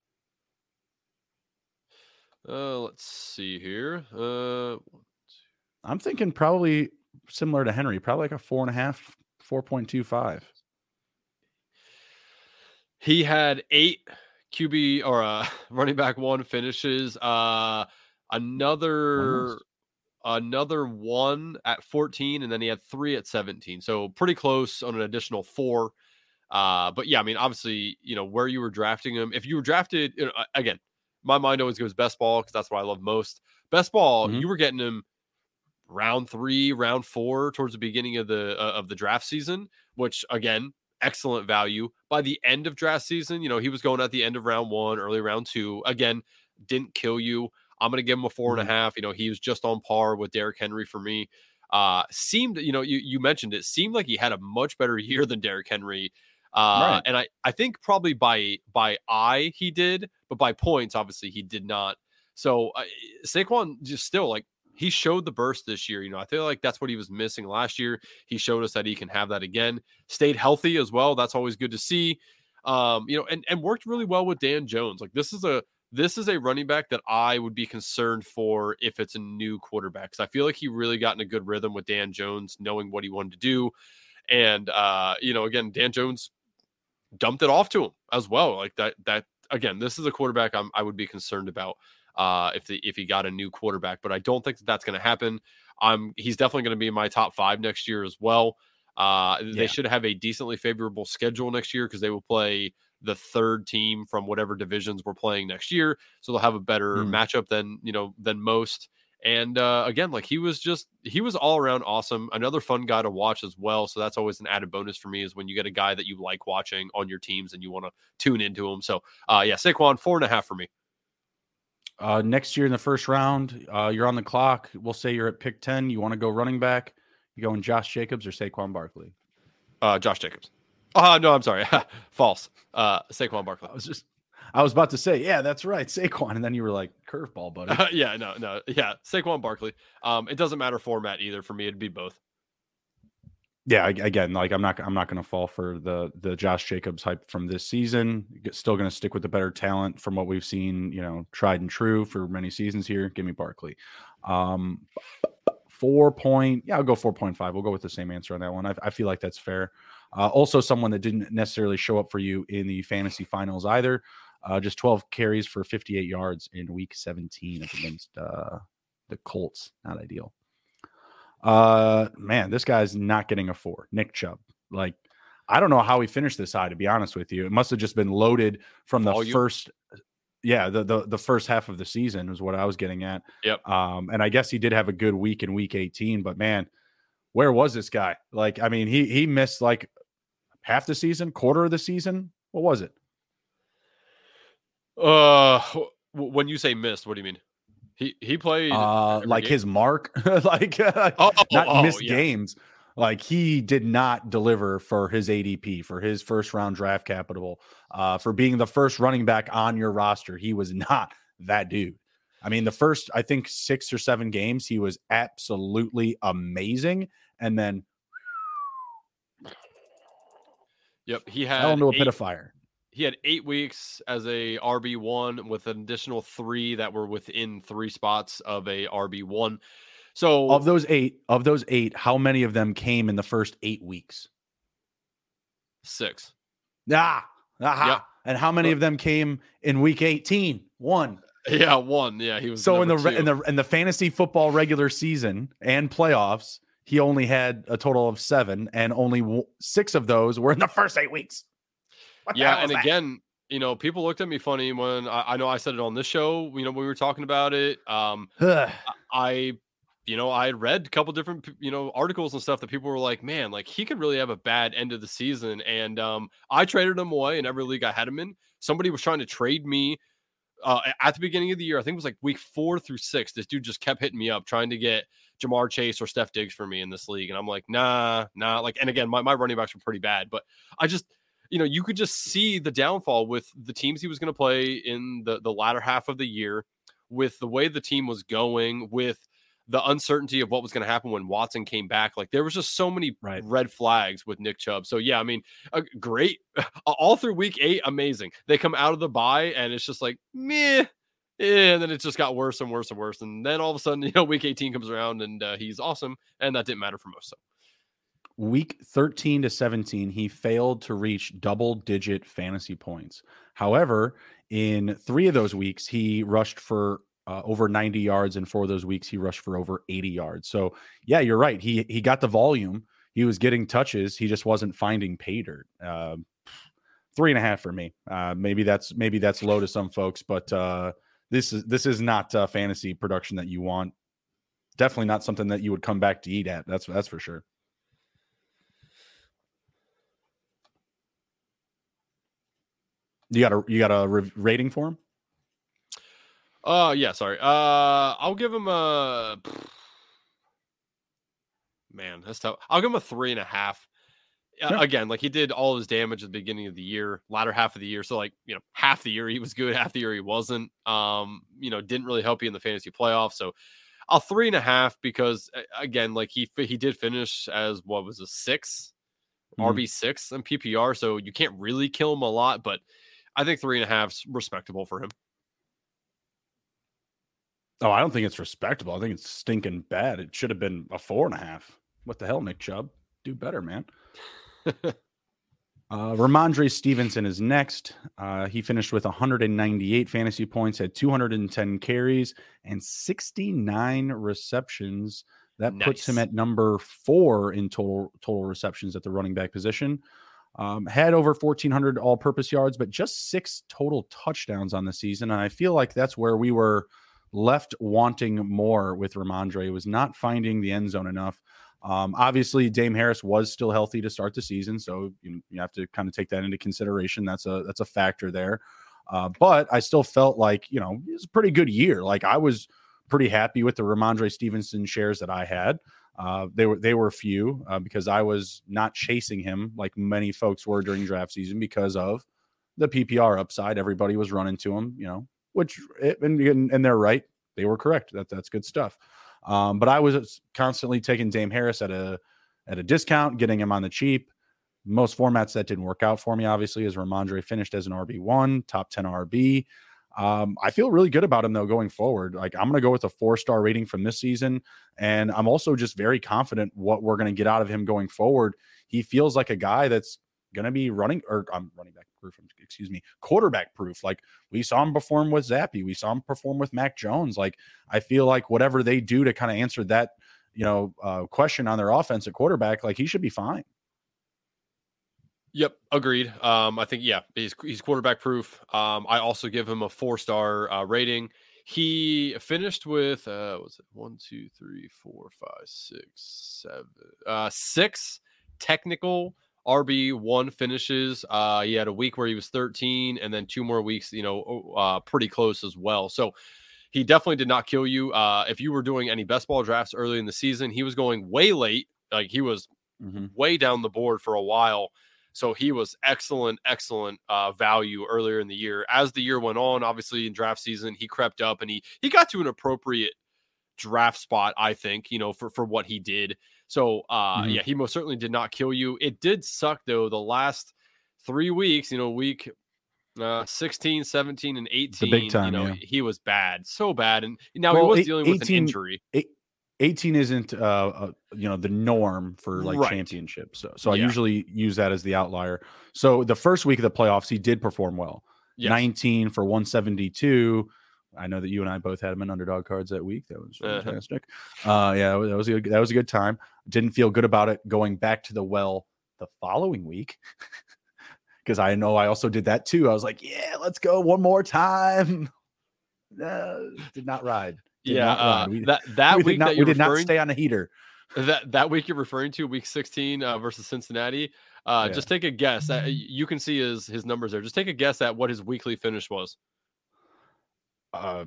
Uh, let's see here. Uh, I'm thinking probably similar to Henry, probably like a four and a half, four point two five. He had eight QB or uh, (laughs) running back one finishes. Uh, another another one at 14 and then he had three at 17 so pretty close on an additional four uh but yeah i mean obviously you know where you were drafting him if you were drafted you know, again my mind always goes best ball because that's what i love most best ball mm-hmm. you were getting him round three round four towards the beginning of the uh, of the draft season which again excellent value by the end of draft season you know he was going at the end of round one early round two again didn't kill you I'm going to give him a four and a mm-hmm. half. You know, he was just on par with Derrick Henry for me. Uh, seemed, you know, you, you mentioned it, seemed like he had a much better (laughs) year than Derrick Henry. Uh, right. and I, I think probably by by eye he did, but by points, obviously he did not. So uh, Saquon just still like he showed the burst this year. You know, I feel like that's what he was missing last year. He showed us that he can have that again. Stayed healthy as well. That's always good to see. Um, you know, and and worked really well with Dan Jones. Like this is a this is a running back that I would be concerned for if it's a new quarterback. Because I feel like he really got in a good rhythm with Dan Jones, knowing what he wanted to do. And uh, you know, again, Dan Jones dumped it off to him as well. Like that, that again, this is a quarterback I'm, I would be concerned about uh, if the if he got a new quarterback, but I don't think that that's going to happen. I'm he's definitely going to be in my top five next year as well. Uh, yeah. They should have a decently favorable schedule next year because they will play the third team from whatever divisions we're playing next year. So they'll have a better mm. matchup than, you know, than most. And uh, again, like he was just, he was all around awesome. Another fun guy to watch as well. So that's always an added bonus for me is when you get a guy that you like watching on your teams and you want to tune into him. So uh, yeah, Saquon, four and a half for me. Uh, next year in the first round, uh, you're on the clock. We'll say you're at pick 10. You want to go running back. You going Josh Jacobs or Saquon Barkley? Uh, Josh Jacobs. Oh no, I'm sorry. (laughs) False. Uh, Saquon Barkley. I was just, I was about to say, yeah, that's right, Saquon, and then you were like, curveball, buddy. Uh, (laughs) yeah, no, no, yeah, Saquon Barkley. Um, it doesn't matter format either for me. It'd be both. Yeah, again, like I'm not, I'm not going to fall for the the Josh Jacobs hype from this season. Still going to stick with the better talent from what we've seen, you know, tried and true for many seasons here. Give me Barkley. Um, four point, yeah, I'll go four point five. We'll go with the same answer on that one. I, I feel like that's fair. Uh, also, someone that didn't necessarily show up for you in the fantasy finals either. Uh, just 12 carries for 58 yards in week 17 against uh, the Colts. Not ideal. Uh, man, this guy's not getting a four. Nick Chubb. Like, I don't know how he finished this high, to be honest with you. It must have just been loaded from the Volume. first yeah, the, the the first half of the season is what I was getting at. Yep. Um, and I guess he did have a good week in week 18, but man, where was this guy? Like, I mean, he he missed like half the season, quarter of the season? What was it? Uh, when you say missed, what do you mean? He he played uh like game? his mark, (laughs) like uh, oh, oh, not oh, missed yeah. games. Like he did not deliver for his ADP, for his first round draft capital, uh, for being the first running back on your roster. He was (laughs) not that dude. I mean, the first, I think, six or seven games, he was absolutely amazing. And then Yep, he had fell into a eight, pit of fire. He had eight weeks as a RB one with an additional three that were within three spots of a RB one. So of those eight, of those eight, how many of them came in the first eight weeks? Six. Ah, aha. Yep. And how many of them came in week 18? One. Yeah, one. Yeah, he was. So in the two. in the in the fantasy football regular season and playoffs, he only had a total of seven, and only w- six of those were in the first eight weeks. What yeah, and again, you know, people looked at me funny when I, I, know I said it on this show. You know, when we were talking about it, um, I, you know, I read a couple different you know articles and stuff that people were like, man, like he could really have a bad end of the season, and um, I traded him away in every league I had him in. Somebody was trying to trade me uh, at the beginning of the year. I think it was like week four through six. This dude just kept hitting me up trying to get Ja'Marr Chase or Steph Diggs for me in this league, and I'm like, nah, nah. Like, and again, my my running backs were pretty bad, but I just you know, you could just see the downfall with the teams he was going to play in the the latter half of the year, with the way the team was going, with the uncertainty of what was going to happen when Watson came back. Like there was just so many right. red flags with Nick Chubb. So yeah, I mean, a great (laughs) all through week eight, amazing. They come out of the bye and it's just like meh. And then it just got worse and worse and worse. And then all of a sudden, (laughs) you know, week 18 comes around and uh, he's awesome. And that didn't matter for most. So week 13 to 17, he failed to reach double digit fantasy points. However, in three of those weeks, he rushed for uh, over 90 yards, and four of those weeks, he rushed for over 80 yards. So, yeah, you're right. He he got the volume. He was getting touches. He just wasn't finding pay dirt. Uh, three and a half for me. Uh, maybe that's maybe that's low to some folks, but uh, this is this is not uh, fantasy production that you want. Definitely not something that you would come back to eat at. That's that's for sure. You got a you got a rating for him? Uh yeah, sorry. Uh I'll give him a man, that's tough. I'll give him a three and a half. Uh, again, like he did all his damage at the beginning of the year, latter half of the year. So like, you know, half the year he was good, half the year he wasn't. Um, you know, didn't really help you in the fantasy playoffs. So I'll three and a half because again, like he he did finish as what was a 6 mm-hmm. RB six in PPR. So you can't really kill him a lot, but I think three and a half's respectable for him. Oh, I don't think it's respectable. I think it's stinking bad. It should have been a four and a half. What the hell, Nick Chubb? Do better, man. (laughs) uh, Rhamondre Stevenson is next. Uh, he finished with 198 fantasy points, had 210 carries, and 69 receptions. That nice. puts him at number four in total total receptions at the running back position. Um, had over 1,400 all purpose yards, but just six total touchdowns on the season. And I feel like that's where we were left wanting more with Rhamondre, was not finding the end zone enough. Um, obviously, Dame Harris was still healthy to start the season, so you, you have to kind of take that into consideration. That's a that's a factor there. Uh, but I still felt like you know it was a pretty good year. Like I was pretty happy with the Rhamondre Stevenson shares that I had. Uh, they were they were few uh, because I was not chasing him like many folks were during draft season because of the PPR upside. Everybody was running to him, you know, which and and they're right. They were correct. That that's good stuff. Um, but I was constantly taking Dame Harris at a at a discount, getting him on the cheap. Most formats that didn't work out for me, obviously, as Rhamondre finished as an RB one, top ten RB. Um, I feel really good about him though going forward. Like I'm going to go with a four star rating from this season, and I'm also just very confident what we're going to get out of him going forward. He feels like a guy that's going to be running or I'm um, running back proof. Excuse me, quarterback proof. Like we saw him perform with Zappe, we saw him perform with Mac Jones. Like I feel like whatever they do to kind of answer that you know uh, question on their offense at quarterback, like he should be fine. Yep, agreed. Um, I think yeah, he's he's quarterback proof. Um, I also give him a four star uh, rating. He finished with uh, was it one, two, three, four, five, six, seven, uh, six technical RB one finishes. Uh, he had a week where he was 13, and then two more weeks, you know, uh, pretty close as well. So he definitely did not kill you. Uh, if you were doing any best ball drafts early in the season, he was going way late. Like he was mm-hmm. way down the board for a while. So he was excellent, excellent uh, value earlier in the year. As the year went on, obviously in draft season, he crept up and he he got to an appropriate draft spot, I think, you know, for for what he did. So uh mm-hmm. yeah, he most certainly did not kill you. It did suck though the last 3 weeks, you know, week uh 16, 17 and 18, The big time, you know, yeah. he was bad, so bad and now well, he was dealing 18, with an injury. Eight, 18 isn't uh, uh, you know the norm for like right. championships so, so yeah. i usually use that as the outlier so the first week of the playoffs he did perform well yes. 19 for 172. I know that you and I both had him in underdog cards that week. That was uh-huh. fantastic. Uh-huh. Uh, yeah, that was a good, that was a good time. Didn't feel good about it going back to the well the following week (laughs) because I know I also did that too. I was like, yeah, let's go one more time. (laughs) No, did not ride. Yeah, uh, we, that (laughs) that we week not, that we did not stay on the heater. That that week you're referring to, week 16 uh, versus Cincinnati. Uh, yeah. Just take a guess. Uh, you can see his his numbers there. Just take a guess at what his weekly finish was. Uh,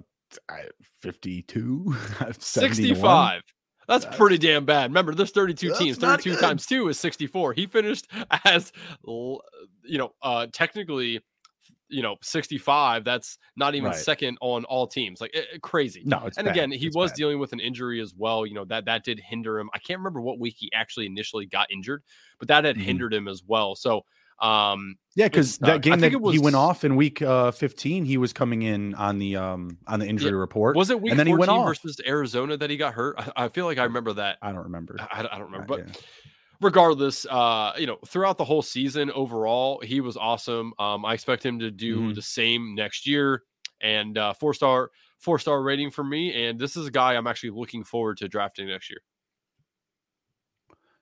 52, (laughs) 65. That's, That's pretty damn bad. Remember, there's 32 teams. 32 times two is 64. He finished (laughs) as, you know, uh, technically you know 65 that's not even right. second on all teams like it, it, crazy no and bad. again he it's was bad. dealing with an injury as well you know that that did hinder him i can't remember what week he actually initially got injured but that had mm-hmm. hindered him as well so um yeah because that game that was, he went off in week uh 15 he was coming in on the um on the injury yeah, report was it week and then he went off. versus arizona that he got hurt I, I, feel like i remember that i don't remember i, I don't remember but yeah regardless, uh, you know, throughout the whole season overall, he was awesome. Um, I expect him to do mm-hmm. the same next year. And uh, four star, four star rating for me. And this is a guy I'm actually looking forward to drafting next year.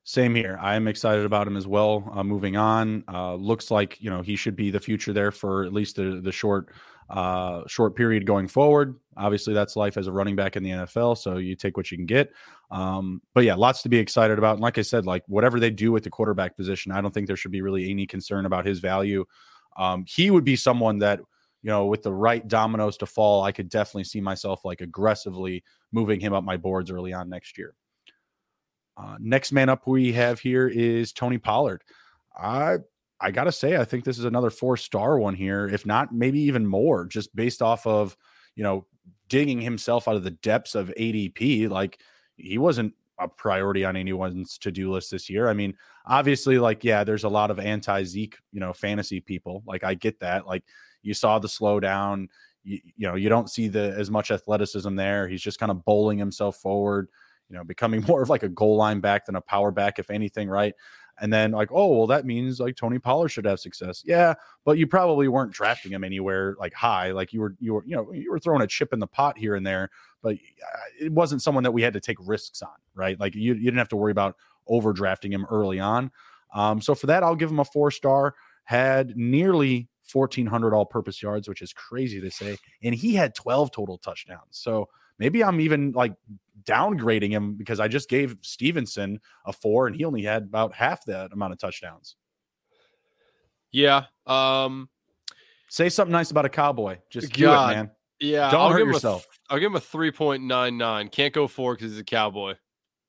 Same here. I am excited about him as well. Uh, moving on, uh, looks like you know he should be the future there for at least the the short uh, short period going forward. Obviously, that's life as a running back in the NFL. So you take what you can get. Um, but yeah, lots to be excited about. And like I said, like whatever they do with the quarterback position, I don't think there should be really any concern about his value. Um, he would be someone that, you know, with the right dominoes to fall, I could definitely see myself like aggressively moving him up my boards early on next year. Uh, next man up we have here is Tony Pollard. I I gotta say, I think this is another four star one here, if not maybe even more, just based off of you know digging himself out of the depths of ADP. Like he wasn't a priority on anyone's to do list this year. I mean, obviously, like yeah, there's a lot of anti Zeke, you know, fantasy people. Like I get that. Like you saw the slowdown. You, you know, you don't see the as much athleticism there. He's just kind of bowling himself forward. You know, becoming (laughs) more of like a goal line back than a power back, if anything, right? And then like oh well that means like tony pollard should have success. Yeah but you probably weren't drafting him anywhere like high like you were you were you know you were throwing a chip in the pot here and there but it wasn't someone that we had to take risks on right? Like you, you didn't have to worry about overdrafting him early on um, so for that i'll give him a four star had nearly 1400 all purpose yards which is crazy to say and he had 12 total touchdowns so maybe i'm even like downgrading him because I just gave Stevenson a four and he only had about half that amount of touchdowns. Yeah. Um say something nice about a cowboy. Just do it, man. Yeah. Don't I'll hurt yourself. i I'll give him a 3.99. Can't go four because he's a cowboy.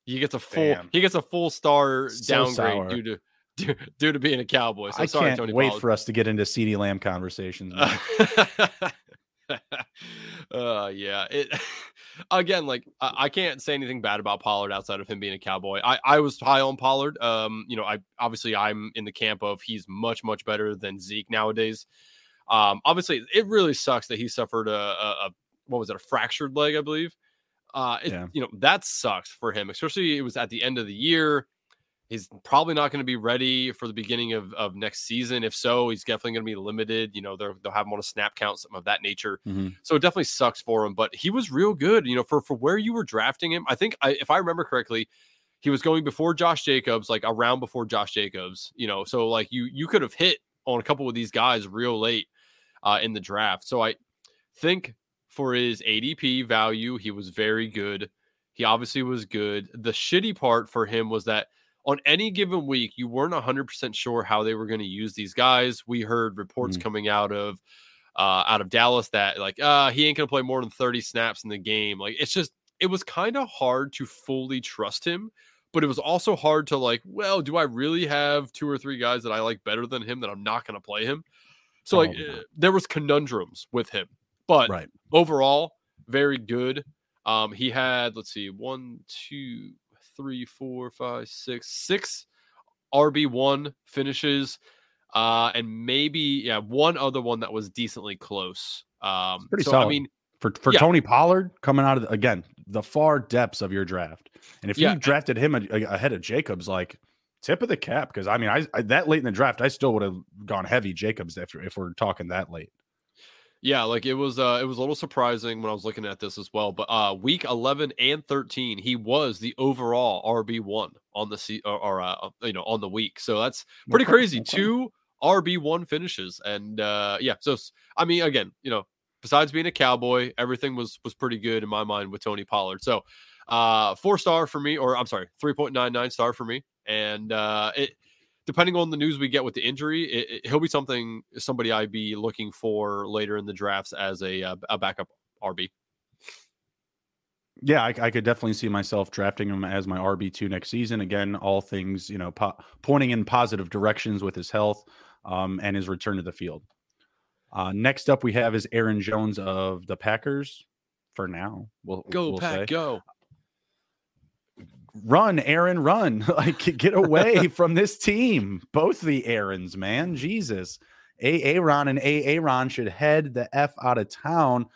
He gets a full Damn. he gets a full star so downgrade sour. due to (laughs) due, due, to being a cowboy. So I sorry, can't Tony wait Pollard. for us to get into CeeDee Lamb conversations. (laughs) (laughs) uh yeah. It (laughs) again, like I, I, can't say anything bad about Pollard outside of him being a cowboy. I, I was high on Pollard. Um, you know, I obviously I'm in the camp of he's much, much better than Zeke nowadays. Um, obviously it really sucks that he suffered a, a, a what was it, a fractured leg, I believe. Uh, it, yeah. you know, that sucks for him, especially it was at the end of the year. He's probably not going to be ready for the beginning of, of next season. If so, he's definitely going to be limited. You know, they'll have him on a snap count, something of that nature. Mm-hmm. So it definitely sucks for him. But he was real good. You know, for for where you were drafting him, I think I, if I remember correctly, he was going before Josh Jacobs, like around before Josh Jacobs. You know, so like you you could have hit on a couple of these guys real late uh, in the draft. So I think for his ADP value, he was very good. He obviously was good. The shitty part for him was that on any given week, you weren't 100% sure how they were going to use these guys. We heard reports mm-hmm. coming out of uh, out of Dallas that like uh, he ain't going to play more than 30 snaps in the game. Like it's just it was kind of hard to fully trust him, but it was also hard to like, well, do I really have two or three guys that I like better than him that I'm not going to play him? So like oh, there was conundrums with him, but right. overall very good. Um, he had let's see, one, two, three, four, five, six, six RB1 finishes. Uh, and maybe, yeah, one other one that was decently close. Um, it's pretty so, solid. I mean, for, for yeah. Tony Pollard coming out of the, again the far depths of your draft, and if yeah. you drafted him ahead of Jacobs, like tip of the cap, because I mean, I, I, that late in the draft, I still would have gone heavy Jacobs if if we're talking that late. Yeah, like it was uh it was a little surprising when I was looking at this as well. But uh week 11 and 13, he was the overall RB1 on the C or, or uh, you know, on the week. So that's pretty crazy. Two RB1 finishes and uh yeah, so I mean again, you know, besides being a cowboy, everything was was pretty good in my mind with Tony Pollard. So, uh 4 star for me or I'm sorry, 3.99 star for me. And uh it depending on the news we get with the injury, it, it, he'll be something somebody I'd be looking for later in the drafts as a uh, a backup RB. Yeah, I, I, could definitely see myself drafting him as my RB two next season. Again, all things you know po- pointing in positive directions with his health um, and his return to the field. Uh, next up, we have is Aaron Jones of the Packers. For now, we'll go we'll pack say. go run, Aaron, run. (laughs) like get away (laughs) from this team. Both the Aarons, man. Jesus. A Aaron and A Aaron should head the F out of town.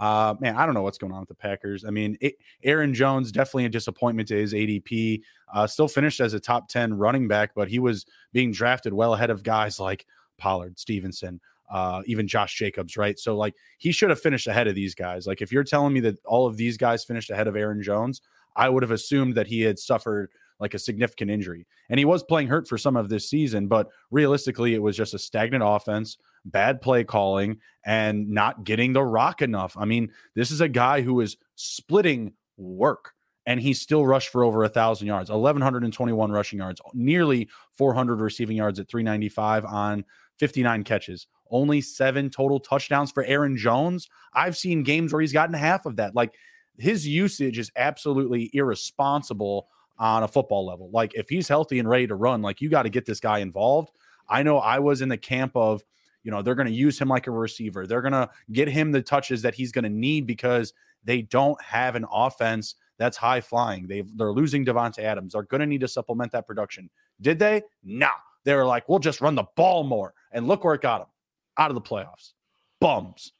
Uh, man, I don't know what's going on with the Packers. I mean, it, Aaron Jones definitely a disappointment to his ADP. Uh, still finished as a top 10 running back, but he was being drafted well ahead of guys like Pollard, Stevenson, uh, even Josh Jacobs, right? So, like, he should have finished ahead of these guys. Like, if you're telling me that all of these guys finished ahead of Aaron Jones, I would have assumed that he had suffered like a significant injury. And he was playing hurt for some of this season, but realistically, it was just a stagnant offense, bad play calling, and not getting the rock enough. I mean, this is a guy who is splitting work. And he still rushed for over a thousand yards, 1,121 rushing yards, nearly 400 receiving yards at 395 on 59 catches. Only seven total touchdowns for Aaron Jones. I've seen games where he's gotten half of that. Like his usage is absolutely irresponsible on a football level. Like if he's healthy and ready to run, like you got to get this guy involved. I know I was in the camp of, you know, they're going to use him like a receiver. They're going to get him the touches that he's going to need because they don't have an offense that's high flying. They they're losing Davante Adams. They're going to need to supplement that production. Did they? No. They were like, we'll just run the ball more, and look where it got them out of the playoffs. Bums.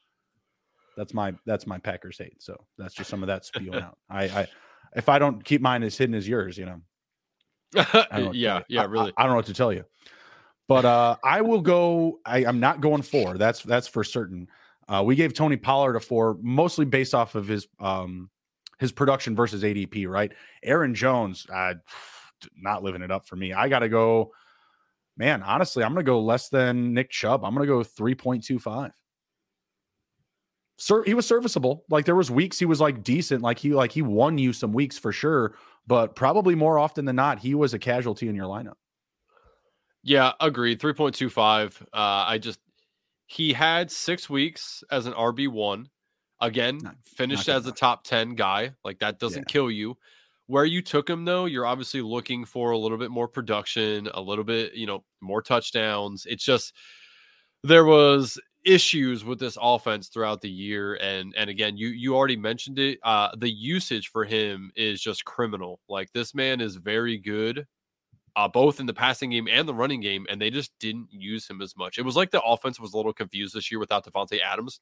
That's my that's my Packers hate. So that's just some of that spewing (laughs) out. I, I if I don't keep mine as hidden as yours, you know. (laughs) yeah, yeah, really. I, I, don't know what to tell you. But uh I will go. I, I'm not going four. That's that's for certain. Uh, we gave Tony Pollard a four, mostly based off of his um his production versus ADP. Right, Aaron Jones, uh, not living it up for me. I got to go. Man, honestly, I'm going to go less than Nick Chubb. I'm going to go 3.25 he was serviceable. Like there was weeks he was like decent. Like he like he won you some weeks for sure, but probably more often than not, he was a casualty in your lineup. Yeah, agreed. 3.25. Uh I just he had six weeks as an RB1. Again, not, finished not as a top 10 guy. Like that doesn't yeah. kill you. Where you took him though, you're obviously looking for a little bit more production, a little bit, you know, more touchdowns. It's just there was issues with this offense throughout the year and and again you you already mentioned it uh the usage for him is just criminal like this man is very good uh both in the passing game and the running game and they just didn't use him as much. It was like the offense was a little confused this year without Davante Adams.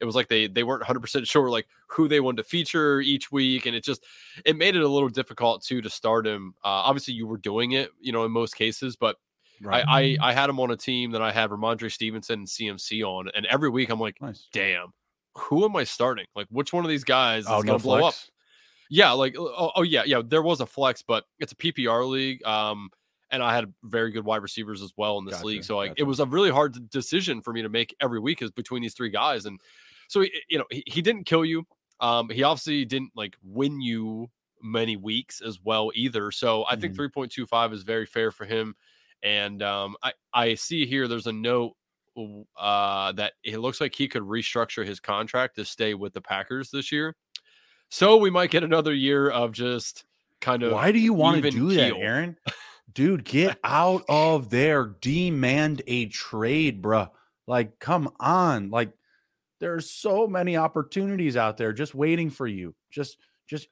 It was like they they weren't 100% sure like who they wanted to feature each week and it just it made it a little difficult too to start him. Uh obviously you were doing it you know in most cases but Right. I, I, I had him on a team that I had Rhamondre Stevenson and CMC on, and every week I'm like, nice. damn, who am I starting? Like, which one of these guys is oh, going to no blow flex? up? Yeah, like, oh, oh, yeah, yeah. There was a flex, but it's a PPR league. Um, and I had very good wide receivers as well in this gotcha, league. So like, gotcha. it was a really hard decision for me to make every week is between these three guys. And so you know, he, he didn't kill you. Um, he obviously didn't like win you many weeks as well either. So I mm-hmm. think 3.25 is very fair for him. And um, I, I see here there's a note uh, that it looks like he could restructure his contract to stay with the Packers this year. So we might get another year of just kind of. Why do you want to do keel. that, Aaron? Dude, get (laughs) out of there. Demand a trade, bruh. Like, come on. Like, there's so many opportunities out there just waiting for you. Just, just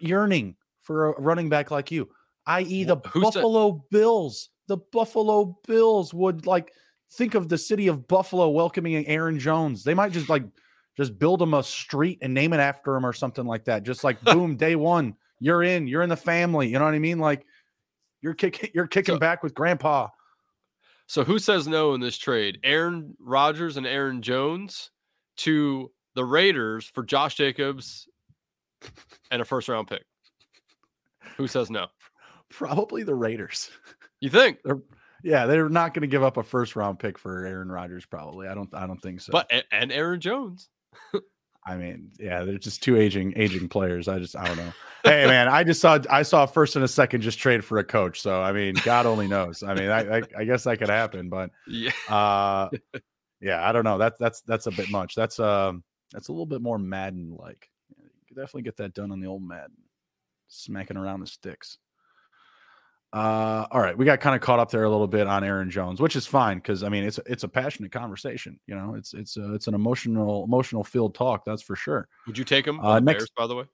yearning for a running back like you, i.e., the Who's Buffalo that? Bills the Buffalo Bills would like think of the city of Buffalo welcoming Aaron Jones. They might just like just build him a street and name it after him or something like that. Just like boom, (laughs) day one, you're in, you're in the family. You know what I mean? Like you're kicking, (laughs) you're kicking so, back with grandpa. So who says no in this trade? Aaron Rodgers and Aaron Jones, to the Raiders for Josh Jacobs and a first round pick? Who says no? (laughs) Probably the Raiders. You think? They're, yeah, they're not going to give up a first round pick for Aaron Rodgers. Probably, I don't. I don't think so. But and Aaron Jones. (laughs) I mean, yeah, they're just two aging aging players. I just I don't know. hey man, I just saw I saw a first and a second just trade for a coach. So I mean, God only knows. I mean, I I, I guess that could happen, but yeah, uh, (laughs) yeah, I don't know. That's that's that's a bit much. That's um that's a little bit more Madden like. You could definitely get that done on the old Madden, smacking around the sticks. Uh, all right, we got kind of caught up there a little bit on Aaron Jones, which is fine because I mean it's it's a passionate conversation. You know, it's it's a, it's an emotional emotional field talk. That's for sure. Would you take him uh, next, Bears, by the way?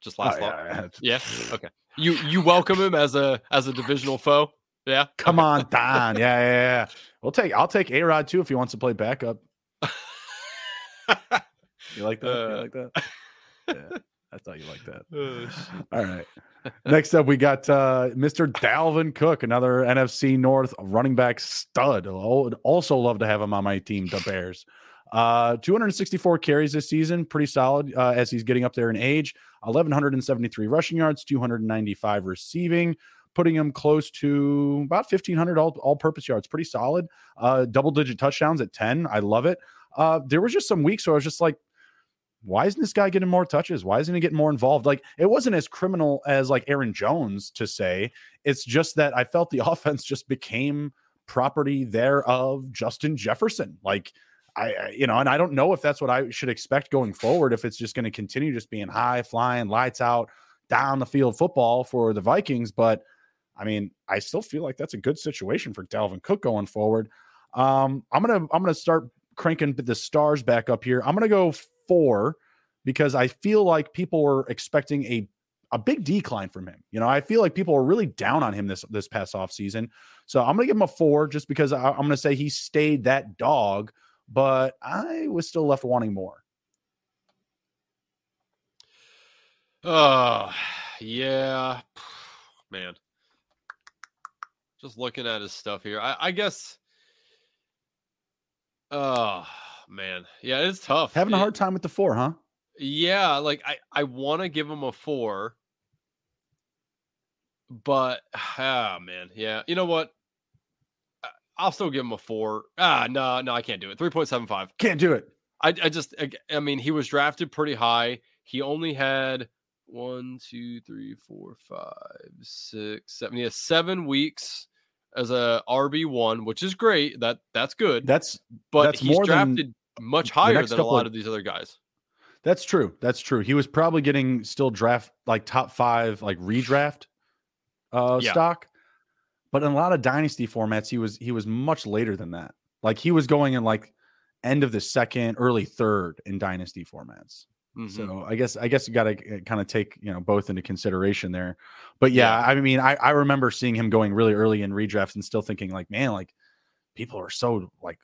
Just last oh, yeah, (laughs) yeah. Okay. You you welcome him as a as a divisional foe? Yeah. Come on, Don. Yeah, yeah, yeah. (laughs) We'll take. I'll take A Rod too if he wants to play backup. (laughs) you like that? Uh, you like that? Yeah. I thought you liked that. Oh, All right. Next up, we got uh, Mr. Dalvin Cook, another NFC North running back stud. I'd also love to have him on my team, the Bears. Uh, 264 carries this season, pretty solid uh, as he's getting up there in age. 1,173 rushing yards, 295 receiving, putting him close to about 1,500 all, all-purpose yards. Pretty solid. Uh, double-digit touchdowns at 10. I love it. Uh, there was just some weeks where I was just like, why isn't this guy getting more touches? Why isn't he getting more involved? Like it wasn't as criminal as like Aaron Jones to say. It's just that I felt the (laughs) offense just became property there of Justin Jefferson. Like I, you know, and I don't know if that's what I should expect going forward. If it's just going to continue just being high flying, lights out, down the field football for the Vikings. But I mean, I still feel like that's a good situation for Dalvin Cook going forward. Um, I'm gonna I'm gonna start cranking the stars back up here. I'm gonna go four because I feel like people were expecting a a big decline from him. You know, I feel like people were really down on him this this past off season. So I'm gonna give him a four just because I, I'm gonna say he stayed that dog, but I was still left wanting more. Oh, yeah, man. Just looking at his stuff here, I, I guess. Oh, man. Yeah, it's tough. Having a hard time with the four, huh? Yeah, like I, I want to give him a four, but (sighs) ah man, yeah. You know what? I'll still give him a four. Ah, no, no, I can't do it. 3.75. Can't do it. I, I just, I, I mean, he was drafted pretty high. He only had one, two, three, four, five, six, seven. He has seven weeks as a RB one, which is great. That that's good. That's but that's he's drafted much higher than a lot of, of these other guys. That's true. That's true. He was probably getting still draft like top five, like redraft uh yeah. stock. But in a lot of dynasty formats, he was he was much later than that. Like he was going in like end of the second, early third in dynasty formats. Mm-hmm. So I guess I guess you got to uh, kind of take you know both into consideration there. But yeah, yeah. I mean, I, I remember seeing him going really early in redrafts and still thinking like, man, like people are so like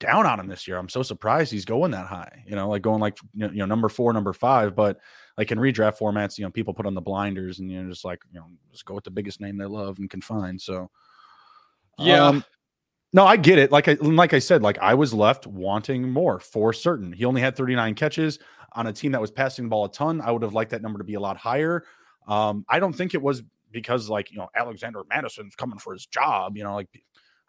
down on him this year. I'm so surprised he's going that high. You know, like going like you know number four, number five. But like in redraft formats, you know, people put on the blinders and you know just like you know just go with the biggest name they love and can find. So yeah. Um, no, I get it. Like I like I said, like I was left wanting more for certain. He only had 39 catches on a team that was passing the ball a ton. I would have liked that number to be a lot higher. Um, I don't think it was because like you know Alexander Mattison's coming for his job. You know, like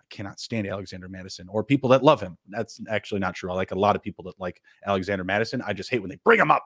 cannot stand Alexander Mattison or people that love him. That's actually not true. I like a lot of people that like Alexander Mattison. I just hate when they bring him up.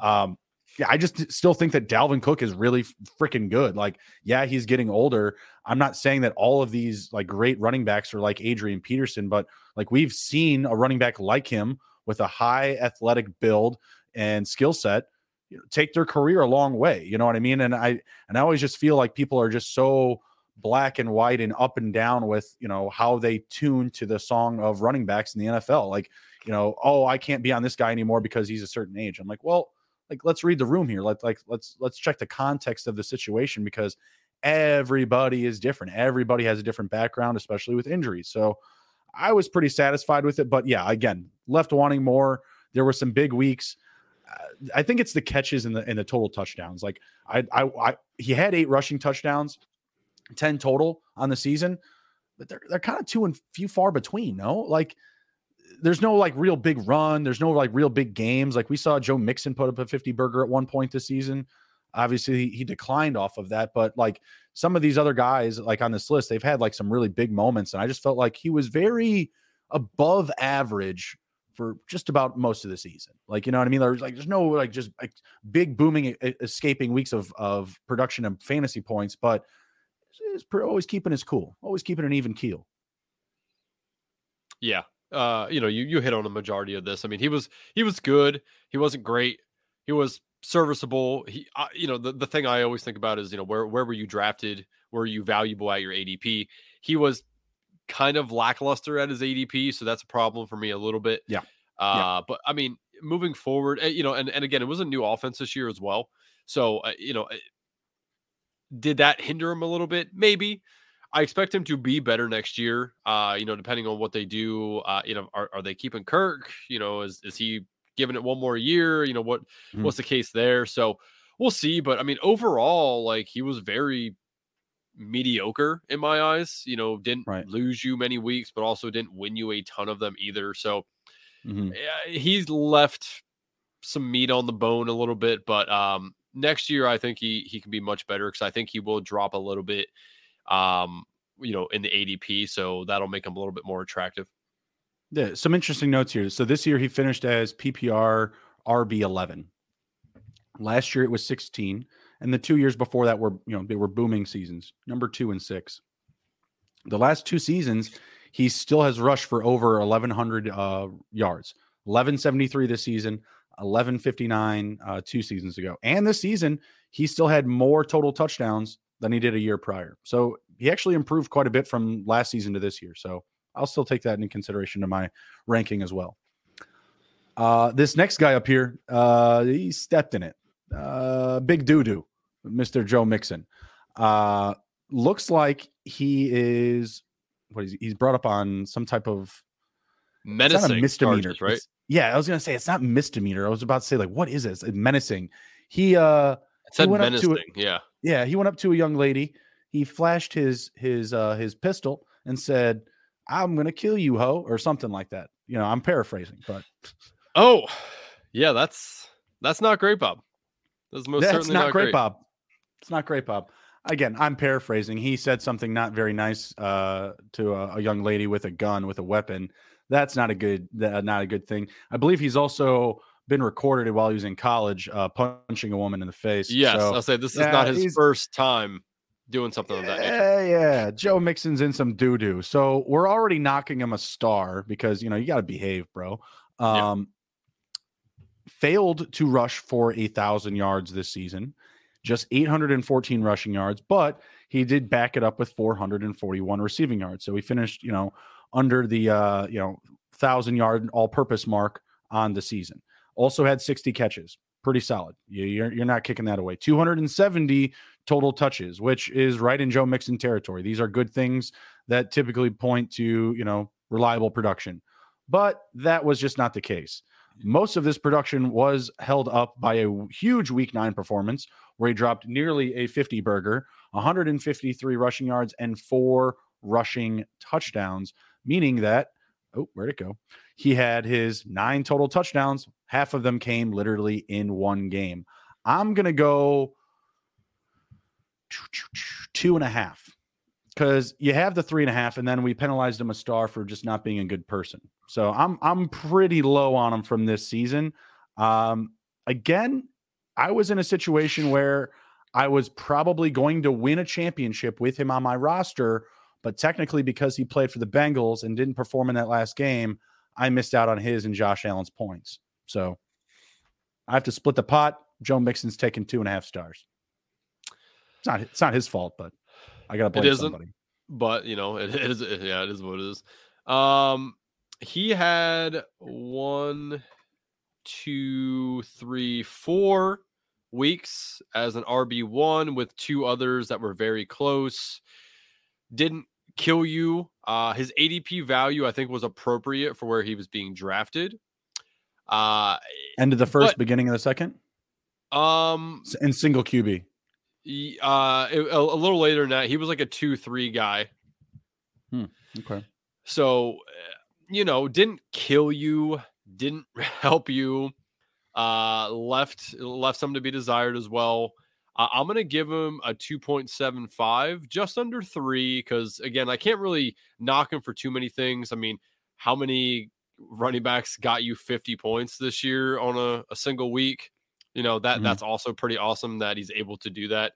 Um, yeah, I just still think that Dalvin Cook is really freaking good. Like, yeah, he's getting older. I'm not saying that all of these like great running backs are like Adrian Peterson, but like we've seen a running back like him with a high athletic build and skill set you know, take their career a long way. You know what I mean? And I and I always just feel like people are just so black and white and up and down with you know how they tune to the song of running backs in the NFL. Like, you know, oh, I can't be on this guy anymore because he's a certain age. I'm like, well, like let's read the room here. Let like let's let's check the context of the situation because everybody is different. Everybody has a different background, especially with injuries. So I was pretty satisfied with it. But yeah, again, left wanting more. There were some big weeks. Uh, I think it's the catches and the and the total touchdowns. Like I, I, I, he had eight rushing touchdowns, ten total on the season, but they're they're kind of two and few far between. No, like there's no like real big run. There's no like real big games. Like we saw Joe Mixon put up a 50 burger at one point this season. Obviously, he declined off of that, but like some of these other guys, like on this list, they've had like some really big moments, and I just felt like he was very above average for just about most of the season. Like, you know what I mean? There's like there's no like just like big booming escaping weeks of of production and fantasy points, but is always keeping his cool, always keeping an even keel. Yeah. Uh, you know, you you hit on a majority of this. I mean, he was he was good. He wasn't great. He was serviceable. He, uh, you know, the, the thing I always think about is, you know, where where were you drafted? Were you valuable at your ADP? He was kind of lackluster at his ADP, so that's a problem for me a little bit. Yeah. Uh, yeah. but I mean, moving forward, eh, you know, and and again, it was a new offense this year as well. So, uh, you know, eh, did that hinder him a little bit? Maybe. I expect him to be better next year. Uh, you know, depending on what they do. Uh, you know, are, are they keeping Kirk? You know, is is he giving it one more year? You know, what mm-hmm. what's the case there? So we'll see. But I mean, overall, like he was very mediocre in my eyes. You know, didn't right. lose you many weeks, but also didn't win you a ton of them either. So mm-hmm. he's left some meat on the bone a little bit, but um, next year I think he he can be much better because I think he will drop a little bit um, you know, in the ADP. So that'll make him a little bit more attractive. Yeah, some interesting notes here. So this year he finished as PPR RB eleven. Last year it was sixteen, and the two years before that were you know they were booming seasons, number two and six. The last two seasons, he still has rushed for over eleven hundred uh, yards. Eleven seventy three this season, 1159 uh, two seasons ago. And this season, he still had more total touchdowns than he did a year prior. So he actually improved quite a bit from last season to this year. So I'll still take that into consideration to my ranking as well. Uh, this next guy up here, uh, he stepped in it. Uh, big doo doo, Mr. Joe Mixon. Uh, looks like he is what is he? he's brought up on some type of menacing misdemeanor, charges, right? It's, yeah, I was gonna say it's not misdemeanor. I was about to say like, what is this? menacing. He uh, it said he went menacing. Up to a, yeah, yeah. He went up to a young lady. He flashed his his uh his pistol and said, "I'm gonna kill you, ho," or something like that. You know, I'm paraphrasing, but (sighs) oh, yeah, that's that's not great, Bob. That's most that's certainly not, not great, great, Bob. It's not great, Bob. Again, I'm paraphrasing. He said something not very nice uh, to a, a young lady with a gun, with a weapon that's not a good not a good thing. I believe he's also been recorded while he was in college uh, punching a woman in the face. Yes, so, I'll say this is not his first time doing something like that nature. Yeah, Joe Mixon's in some doo doo. So we're already knocking him a star because you know you got to behave, bro. Um, yeah. Failed to rush for a thousand yards this season, just 814 rushing yards, but he did back it up with 441 receiving yards. So he finished, you know, under the uh, you know thousand yard all purpose mark on the season. Also had 60 catches, pretty solid. You're you're not kicking that away. 270 total touches, which is right in Joe Mixon territory. These are good things that typically point to you know reliable production, but that was just not the case. Most of this production was held up by a huge week nine performance where he dropped nearly a 50 burger, 153 rushing yards, and four rushing touchdowns meaning that, oh, where'd it go? He had his nine total touchdowns. Half of them came literally in one game. I'm going to go two and a half because you have the three and a half, and then we penalized him a star for just not being a good person. So I'm I'm pretty low on him from this season. Um, again, I was in a situation where I was probably going to win a championship with him on my roster but technically, because he played for the Bengals and didn't perform in that last game, I missed out on his and Josh Allen's points. So I have to split the pot. Joe Mixon's taking two and a half stars. It's not it's not his fault, but I gotta blame it isn't, somebody. But you know, (laughs) it is yeah, it is what it is. Um he had one, two, three, four weeks as an RB1 with two others that were very close. Didn't kill you. Uh, his ADP value, I think, was appropriate for where he was being drafted. Uh, End of the first, but, beginning of the second. Um, in single QB. Uh, a, a, little later than that, he was like a two-three guy. Hmm. Okay. So, you know, didn't kill you, didn't (laughs) help you, uh, left left some to be desired as well. Uh, I'm going to give him a 2.75, just under three, because again, I can't really knock him for too many things. I mean, how many running backs got you 50 points this year on a, a single week? You know that mm-hmm. that's also pretty awesome that he's able to do that.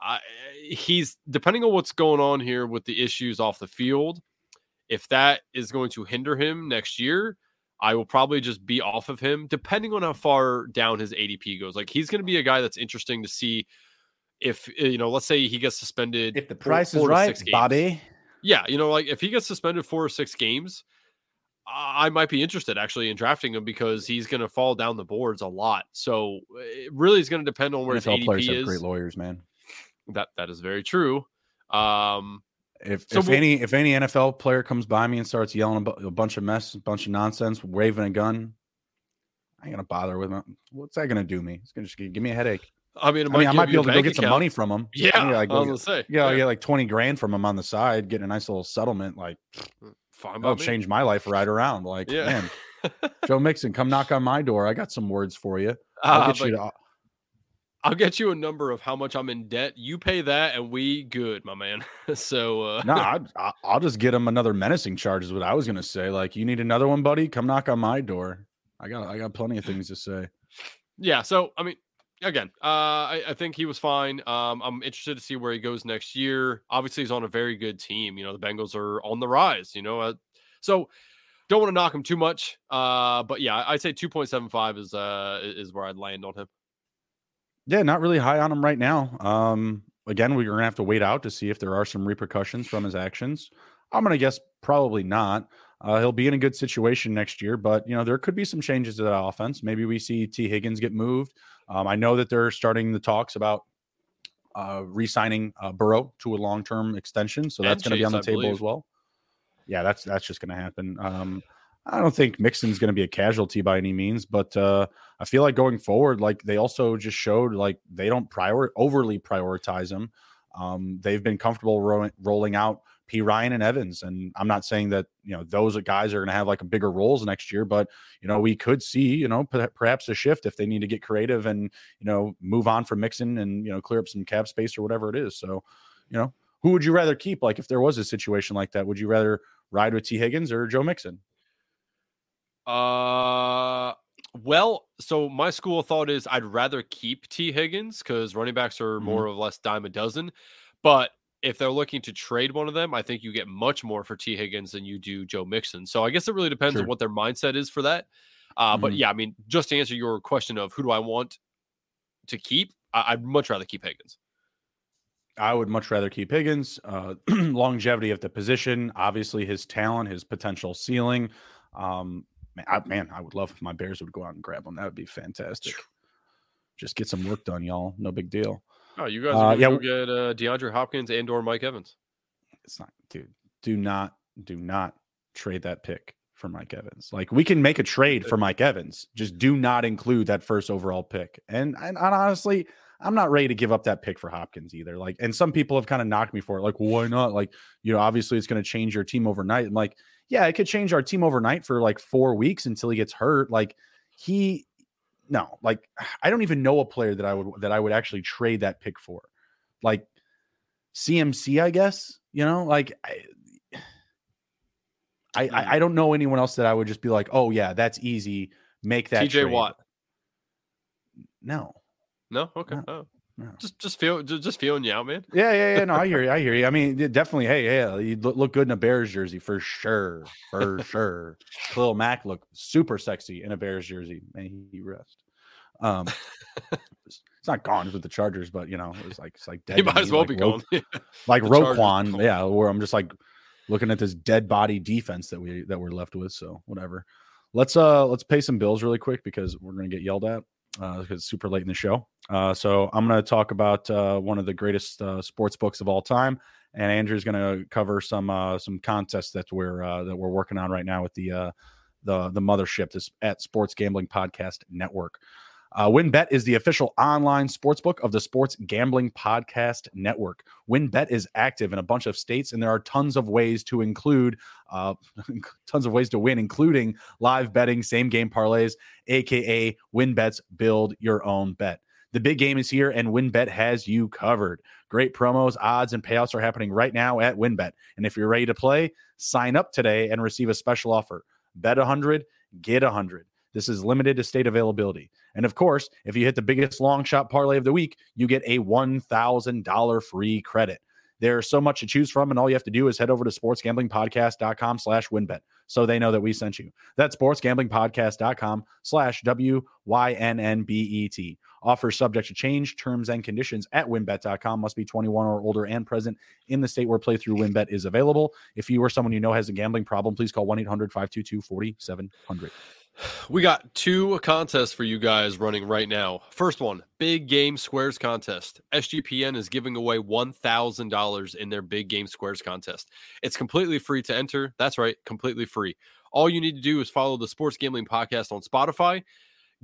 Uh, he's depending on what's going on here with the issues off the field. If that is going to hinder him next year, I will probably just be off of him, depending on how far down his ADP goes. Like he's going to be a guy that's interesting to see if eh, you know. Let's say he gets suspended. If the price four, is right, Bobby. Yeah, you know, like if he gets suspended four or six games, I might be interested actually in drafting him because he's going to fall down the boards a lot. So it really is going to depend on where NFL his ADP is. great lawyers, man. That that is very true. Um, if so if we'll, any if any NFL player comes by me and starts yelling a bunch of mess, a bunch of nonsense, waving a gun, I ain't gonna bother with him. What's that gonna do me? It's gonna just give me a headache. I mean, I, mean, I might be able to go get some money from him. Yeah, yeah like, I was gonna say, yeah, yeah, get like twenty grand from him on the side, get a nice little settlement. Like, fine, that'll change my life right around. Like, yeah. man, (laughs) Joe Mixon, come knock on my door. I got some words for you. I'll uh, get you to I'll get you a number of how much I'm in debt. You pay that, and we good, my man. (laughs) so uh... no, (laughs) I, will just get him another menacing charge. Is what I was gonna say. Like, you need another one, buddy? Come knock on my door. I got I got plenty of things to say. Yeah. So I mean, again, uh, I, I think he was fine. Um, I'm interested to see where he goes next year. Obviously, he's on a very good team. You know, the Bengals are on the rise. You know, uh, so don't want to knock him too much. Uh, but yeah, I'd say 2.75 is uh is where I'd land on him. Yeah, not really high on him right now. Um, again, we're gonna have to wait out to see if there are some repercussions from his actions. I'm gonna guess probably not. Uh, he'll be in a good situation next year, but you know there could be some changes to that offense. Maybe we see Tee Higgins get moved. Um, I know that they're starting the talks about uh, re-signing uh, Burrow to a long-term extension, so that's going to be on the I table believe. as well. Yeah, that's that's just going to happen. Um, I don't think Mixon's going to be a casualty by any means, but uh, I feel like going forward, like they also just showed like they don't prior overly prioritize him. Um, they've been comfortable ro- rolling out Perine and Evans, and I'm not saying that you know those guys are going to have like a bigger roles next year, but you know we could see you know p- perhaps a shift if they need to get creative and you know move on from Mixon and you know clear up some cap space or whatever it is. So you know who would you rather keep? Like if there was a situation like that, would you rather ride with Tee Higgins or Joe Mixon? Uh, well, so my school thought is I'd rather keep Tee Higgins because running backs are mm-hmm. more or less dime a dozen. But if they're looking to trade one of them, I think you get much more for Tee Higgins than you do Joe Mixon. So I guess it really depends sure. on what their mindset is for that. Uh, mm-hmm. But yeah, I mean, just to answer your question of who do I want to keep, I- would much rather keep Higgins. I would much rather keep Higgins. Uh, (clears throat) longevity of the position, obviously his talent, his potential ceiling. Um, Man I, man, I would love if my Bears would go out and grab them. That would be fantastic. Just get some work done, y'all. No big deal. Oh, you guys are uh, yeah, go get uh, DeAndre Hopkins and or Mike Evans. It's not, dude. Do not, do not trade that pick for Mike Evans. Like we can make a trade for Mike Evans. Just do not include that first overall pick. And and, and honestly, I'm not ready to give up that pick for Hopkins either. Like, and some people have kind of knocked me for it. Like, well, why not? Like, you know, obviously it's going to change your team overnight. I'm like, yeah, it could change our team overnight for like four weeks until he gets hurt. Like he, no, like (sighs) I don't even know a player that I would that I would actually trade that pick for. Like CMC, I guess. You know, like I, (sighs) I, mm-hmm. I don't know anyone else that I would just be like, oh yeah, that's easy. Make that TJ Watt. No. No. Okay. No. Oh. No. Just, just feel, just feeling you out, man. Yeah, yeah, yeah. No, I hear you. I hear you. I mean, definitely. Hey, yeah, you look good in a Bears jersey for sure, for (laughs) sure. Khalil Mack look super sexy in a Bears jersey. May he rest. Um, it's not gone with the Chargers, but you know, it's like it's like (laughs) dead. He might as well like be Ro- gone. (laughs) like Roquan, yeah. Where I'm just like looking at this dead body defense that we that we're left with. So whatever. Let's uh let's pay some bills really quick because we're gonna get yelled at because uh, it's super late in the show. Uh, so I'm going to talk about uh, one of the greatest uh, sports books of all time, and Andrew's going to cover some uh, some contests that we're uh, that we're working on right now with the the the mothership this at Sports Gambling Podcast Network. Uh, WynnBET is the official online sportsbook of the Sports Gambling Podcast Network. WynnBET is active in a bunch of states, and there are tons of ways to include, uh, (laughs) tons of ways to win, including live betting, same game parlays, aka WynnBET's Build Your Own Bet. The big game is here, and WynnBET has you covered. Great promos, odds, and payouts are happening right now at WynnBET. And if you're ready to play, sign up today and receive a special offer. Bet 100, get 100. This is limited to state availability. And of course, if you hit the biggest long shot parlay of the week, you get a $1,000 free credit. There's so much to choose from, and all you have to do is head over to sportsgamblingpodcast.com slash wynnbet so they know that we sent you. That's sportsgamblingpodcast.com slash W-Y-N-N-B-E-T. Offers subject to change, terms and conditions at wynnbet.com. Must be 21 or older and present in the state where playthrough WynnBET is available. If you or someone you know has a gambling problem, please call 1-800-522-4700. We got two contests for you guys running right now. First one, Big Game Squares contest. SGPN is giving away $1,000 in their Big Game Squares contest. It's completely free to enter. That's right, completely free. All you need to do is follow the Sports Gambling Podcast on Spotify,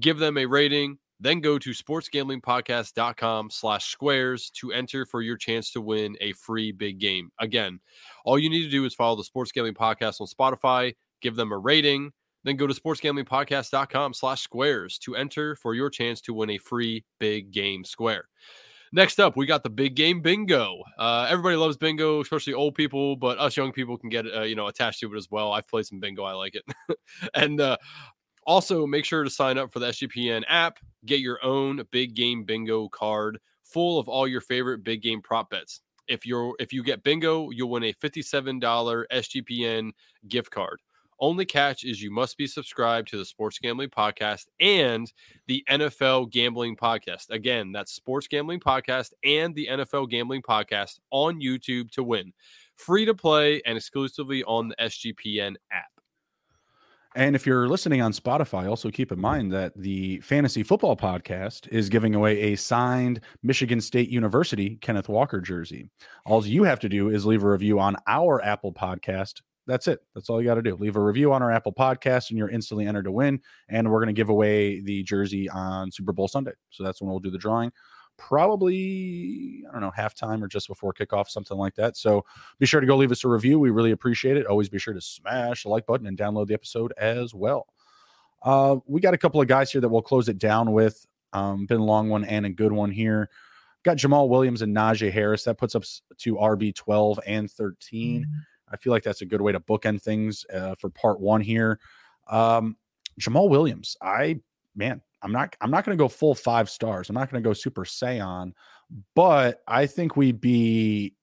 give them a rating, then go to sportsgamblingpodcast.com slash squares to enter for your chance to win a free big game. Again, all you need to do is follow the Sports Gambling Podcast on Spotify, give them a rating, then go to sportsgamblingpodcast.com slash squares to enter for your chance to win a free big game square. Next up, we got the big game bingo. Uh, everybody loves bingo, especially old people, but us young people can get uh, you know attached to it as well. I've played some bingo, I like it. (laughs) and uh, also, make sure to sign up for the SGPN app. Get your own big game bingo card full of all your favorite big game prop bets. If you're if you get bingo, you'll win a $57 SGPN gift card. Only catch is you must be subscribed to the Sports Gambling Podcast and the NFL Gambling Podcast. Again, that's Sports Gambling Podcast and the NFL Gambling Podcast on YouTube to win. Free to play and exclusively on the SGPN app. And if you're listening on Spotify, also keep in mind that the Fantasy Football Podcast is giving away a signed Michigan State University Kenneth Walker jersey. All you have to do is leave a review on our Apple podcast that's it. That's all you got to do. Leave a review on our Apple podcast and you're instantly entered to win. And we're going to give away the jersey on Super Bowl Sunday. So that's when we'll do the drawing. Probably, I don't know, halftime or just before kickoff, something like that. So be sure to go leave us a review. We really appreciate it. Always be sure to smash the like button and download the episode as well. Uh, we got a couple of guys here that we'll close it down with. Um, been a long one and a good one here. Got Jamaal Williams and Najee Harris. That puts us to RB 12 and 13. Mm-hmm. I feel like that's a good way to bookend things uh, for part one here. Um, Jamaal Williams, I man, I'm not I'm not going to go full five stars. I'm not going to go super Saiyan, but I think we'd be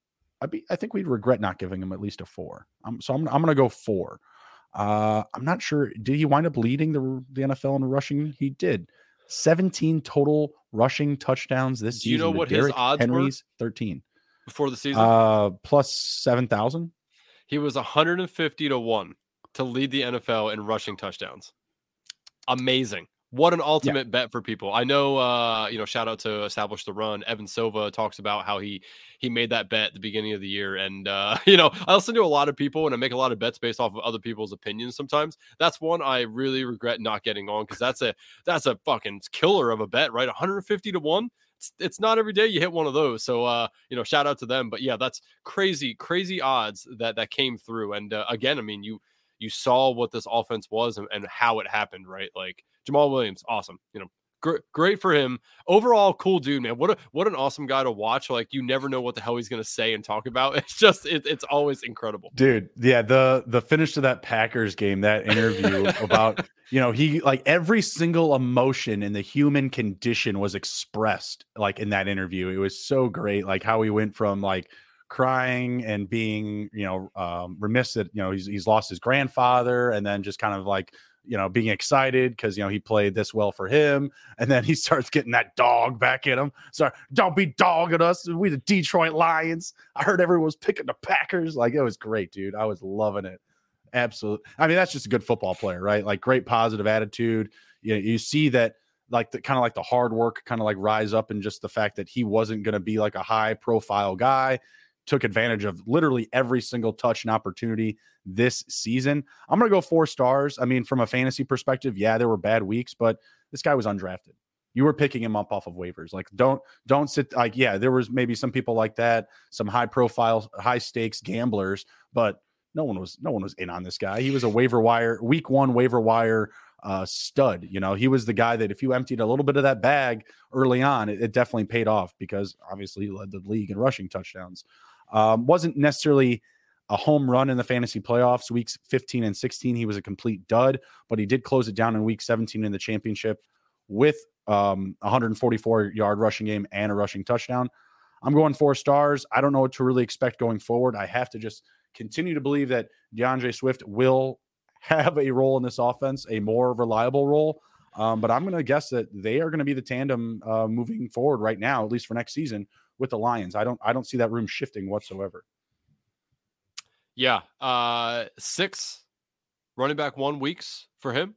I'd be I think we'd regret not giving him at least a four. Um, so I'm I'm going to go four. Uh, I'm not sure. Did he wind up leading the the NFL in rushing? He did. 17 total rushing touchdowns this Do season. You know what his odds Henry's were? 13 before the season. Uh, plus 7,000. He was 150 to 1 to lead the NFL in rushing touchdowns. Amazing. What an ultimate yeah. bet for people. I know uh, you know, shout out to Establish the Run. Evan Silva talks about how he he made that bet at the beginning of the year. And uh, (laughs) you know, I listen to a lot of people and I make a lot of bets based off of other people's opinions sometimes. That's one I really regret not getting on because that's a that's a fucking killer of a bet, right? 150 to 1 it's, it's not every day you hit one of those. So uh, you know, shout out to them. But yeah, that's crazy, crazy odds that that came through. And uh, again, I mean, you you saw what this offense was and, and how it happened, right? Like Jamaal Williams, awesome. You know, great, great for him. Overall, cool dude, man. What a what an awesome guy to watch. Like you never know what the hell he's gonna say and talk about. (laughs) It's just it, it's always incredible, dude. Yeah, the the finish to that Packers game, that interview about (laughs) you know he like every single emotion in the human condition was expressed like in that interview. It was so great, like how he went from like crying and being you know um, remiss that you know he's he's lost his grandfather and then just kind of like you know, being excited because you know he played this well for him, and then he (laughs) starts getting that dog back in him. Sorry, don't be dogging us. We the Detroit Lions. I heard everyone was picking the Packers. Like it was great, dude. I was loving it. Absolutely. I mean, that's just a good football player, right? Like great positive attitude. You know, you see that like the kind of like the hard work kind of like rise up and just the fact that he wasn't going to be like a high profile guy took advantage of literally every single touch and opportunity this season. I'm going to go four stars. I mean, from a fantasy perspective, yeah, there were bad weeks, but this guy was undrafted. you were picking him up off of waivers. Like don't don't sit like yeah, there was maybe some people like that, some high profile, high stakes gamblers, but no one was no one was in on this guy. He was a waiver wire week one waiver wire uh, stud. You know, he was the guy that if you emptied a little bit of that bag early on, it, it definitely paid off because obviously he led the league in rushing touchdowns. Um, wasn't necessarily a home run in the fantasy playoffs weeks 15 and 16 he was a complete dud but he did close it down in week 17 in the championship with um, 144 yard rushing game and a rushing touchdown. I'm going four stars. I don't know what to really expect going forward. I have to just continue to believe that DeAndre Swift will have a role in this offense, a more reliable role. Um, but I'm going to guess that they are going to be the tandem uh, moving forward right now, at least for next season, with the Lions. I don't I don't see that room shifting whatsoever. Yeah, uh, six running back one weeks for him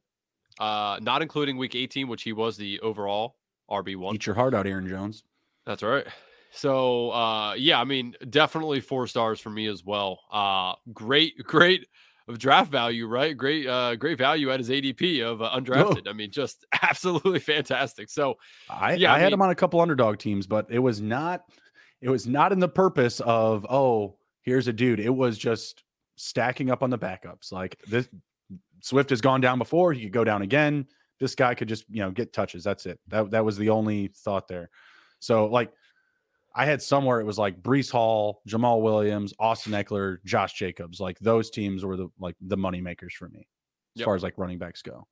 uh, not including week 18, which he was the overall RB1. Eat your heart out, Aaron Jones. That's right. So, uh, yeah, I mean, definitely four stars for me as well. Uh, great, (laughs) great of draft value, right? Great, uh, great value at his ADP of uh, undrafted. Whoa. I mean, just (laughs) absolutely fantastic. So, I, yeah, I, I had mean, him on a couple underdog teams, but it was not, it was not in the purpose of, oh, here's a dude. It was just stacking up on the backups. Like this, Swift has gone down before. He could go down again. This guy could just, you know, get touches. That's it. That that was the only thought there. So like I had somewhere it was like Breece Hall, Jamaal Williams, Austin Ekeler, Josh Jacobs. Like those teams were the like the money makers for me as yep. far as like running backs go.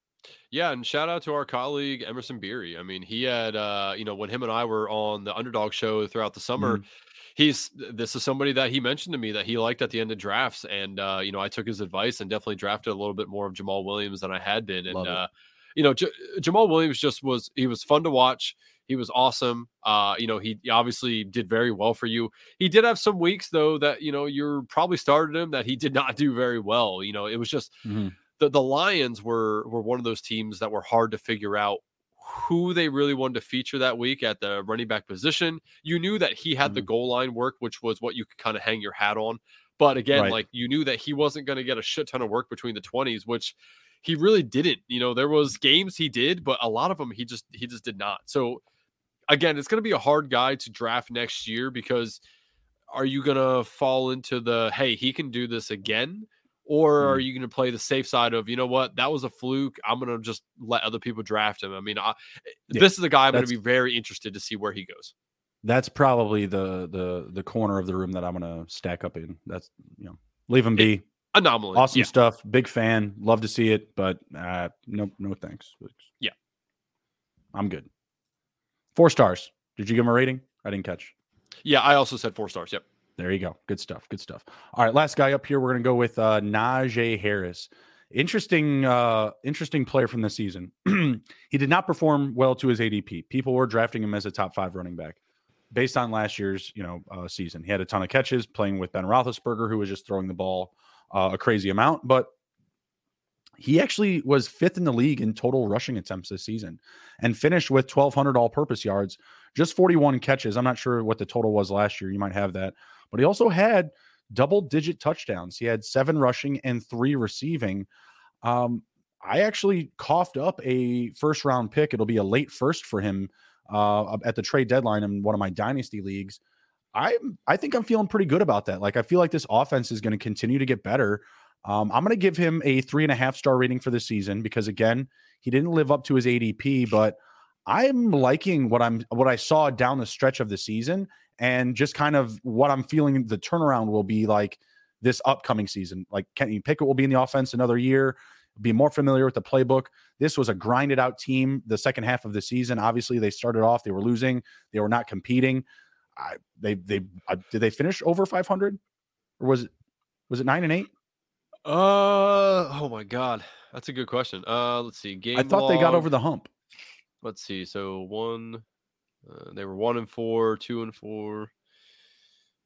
Yeah, and shout out to our colleague Emerson Beery. I mean, he had uh, you know, when him and I were on the underdog show throughout the summer, mm-hmm he's this is somebody that he mentioned to me that he liked at the end of drafts, and uh, you know I took his advice and definitely drafted a little bit more of Jamaal Williams than I had been, and uh, you know J- Jamaal Williams just was he was fun to watch. He was awesome. Uh, you know, he obviously did very well for you. He did have some weeks though that you know you're probably started him that he did not do very well. You know, it was just mm-hmm. the the Lions were were one of those teams that were hard to figure out who they really wanted to feature that week at the running back position. You knew that he had mm-hmm. the goal line work, which was what you could kind of hang your hat on. But again, right. like you knew that he wasn't going to get a shit ton of work between the 20s, which he really didn't. You know, there was games he did, but a lot of them he just he just did not. So again, it's going to be a hard guy to draft next year because are you going to fall into the hey, he can do this again? Or are mm. you going to play the safe side of, you know what, that was a fluke. I'm going to just let other people draft him. I mean, I, yeah, this is the guy I'm going to be very interested to see where he goes. That's probably the the the corner of the room that I'm going to stack up in. That's you know, leave him be. It, anomaly. Awesome yeah. stuff. Big fan. Love to see it, but uh, no, no thanks. Yeah, I'm good. Four stars. Did you give him a rating? I didn't catch. Yeah, I also said four stars. Yep. There you go. Good stuff. Good stuff. All right, last guy up here. We're gonna go with uh, Najee Harris. Interesting, uh, interesting player from the season. (clears throat) he did not perform well to his ADP. People were drafting him as a top five running back based on last year's, you know, uh, season. He had a ton of catches playing with Ben Roethlisberger, who was just throwing the ball uh, a crazy amount. But he actually was fifth in the league in total rushing attempts this season and finished with 1,200 all purpose yards, just 41 catches. I'm not sure what the total was last year. You might have that but he also had double digit touchdowns. He had seven rushing and three receiving. Um, I actually coughed up a first round pick. It'll be a late first for him uh, at the trade deadline in one of my dynasty leagues. I I think I'm feeling pretty good about that. Like I feel like this offense is going to continue to get better. Um, I'm going to give him a three and a half star rating for the season because again, he didn't live up to his ADP, but I'm liking what I'm what I saw down the stretch of the season, and just kind of what I'm feeling the turnaround will be like this upcoming season. Like Kenny Pickett will be in the offense another year, be more familiar with the playbook. This was a grinded out team the second half of the season. Obviously, they started off, they were losing, they were not competing. I, they they uh, did they finish over 500 or was it was it 9 and 8? Uh oh my god. That's a good question. Uh let's see. Game I thought log. they got over the hump. Let's see. So one uh, they were one and four, two and four,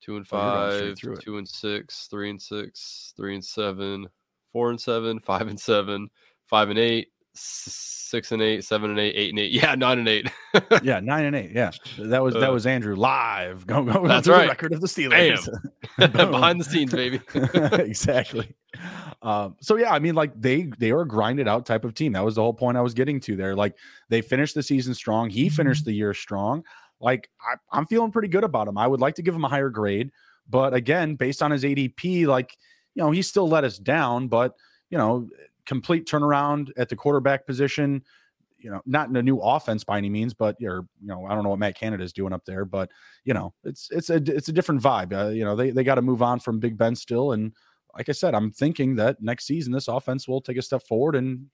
two and oh, five, oh, two and six, three and six, three and seven, four and seven, five and seven, five and eight, six and eight, seven and eight, eight and eight. (laughs) Yeah, nine and eight. yeah, nine and eight. Yeah, that was that uh, was Andrew live. Go go. That's right. record of the Steelers. (laughs) (laughs) Behind the scenes, baby. exactly. Uh, so yeah, I mean, like they they are a grinded out type of team. That was the whole point I was getting to there. Like they finished the season strong. He finished mm-hmm. the year strong. Like I, am feeling pretty good about him. I would like to give him a higher grade, but again, based on his ADP, like you know, he still let us down. But you know, complete turnaround at the quarterback position. You know, not in a new offense by any means, but you're, you know, I don't know what Matt Canada is doing up there, but you know, it's it's a it's a different vibe. Uh, you know, they they got to move on from Big Ben still, and like I said, I'm thinking that next season this offense will take a step forward, and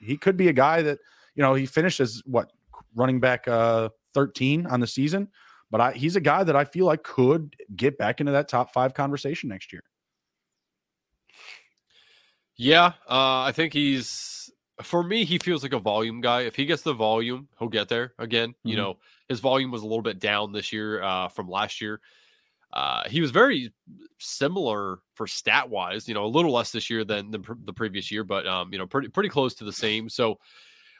he could be a guy that you know he finishes what running back uh 13 on the season, but I, he's a guy that I feel like could get back into that top five conversation next year. Yeah, uh, I think he's for me. He feels like a volume guy. If he gets the volume, he'll get there again. Mm-hmm. You know, his volume was a little bit down this year uh, from last year. Uh, he was very similar for stat wise. You know, a little less this year than the, the previous year, but um, you know, pretty pretty close to the same. So,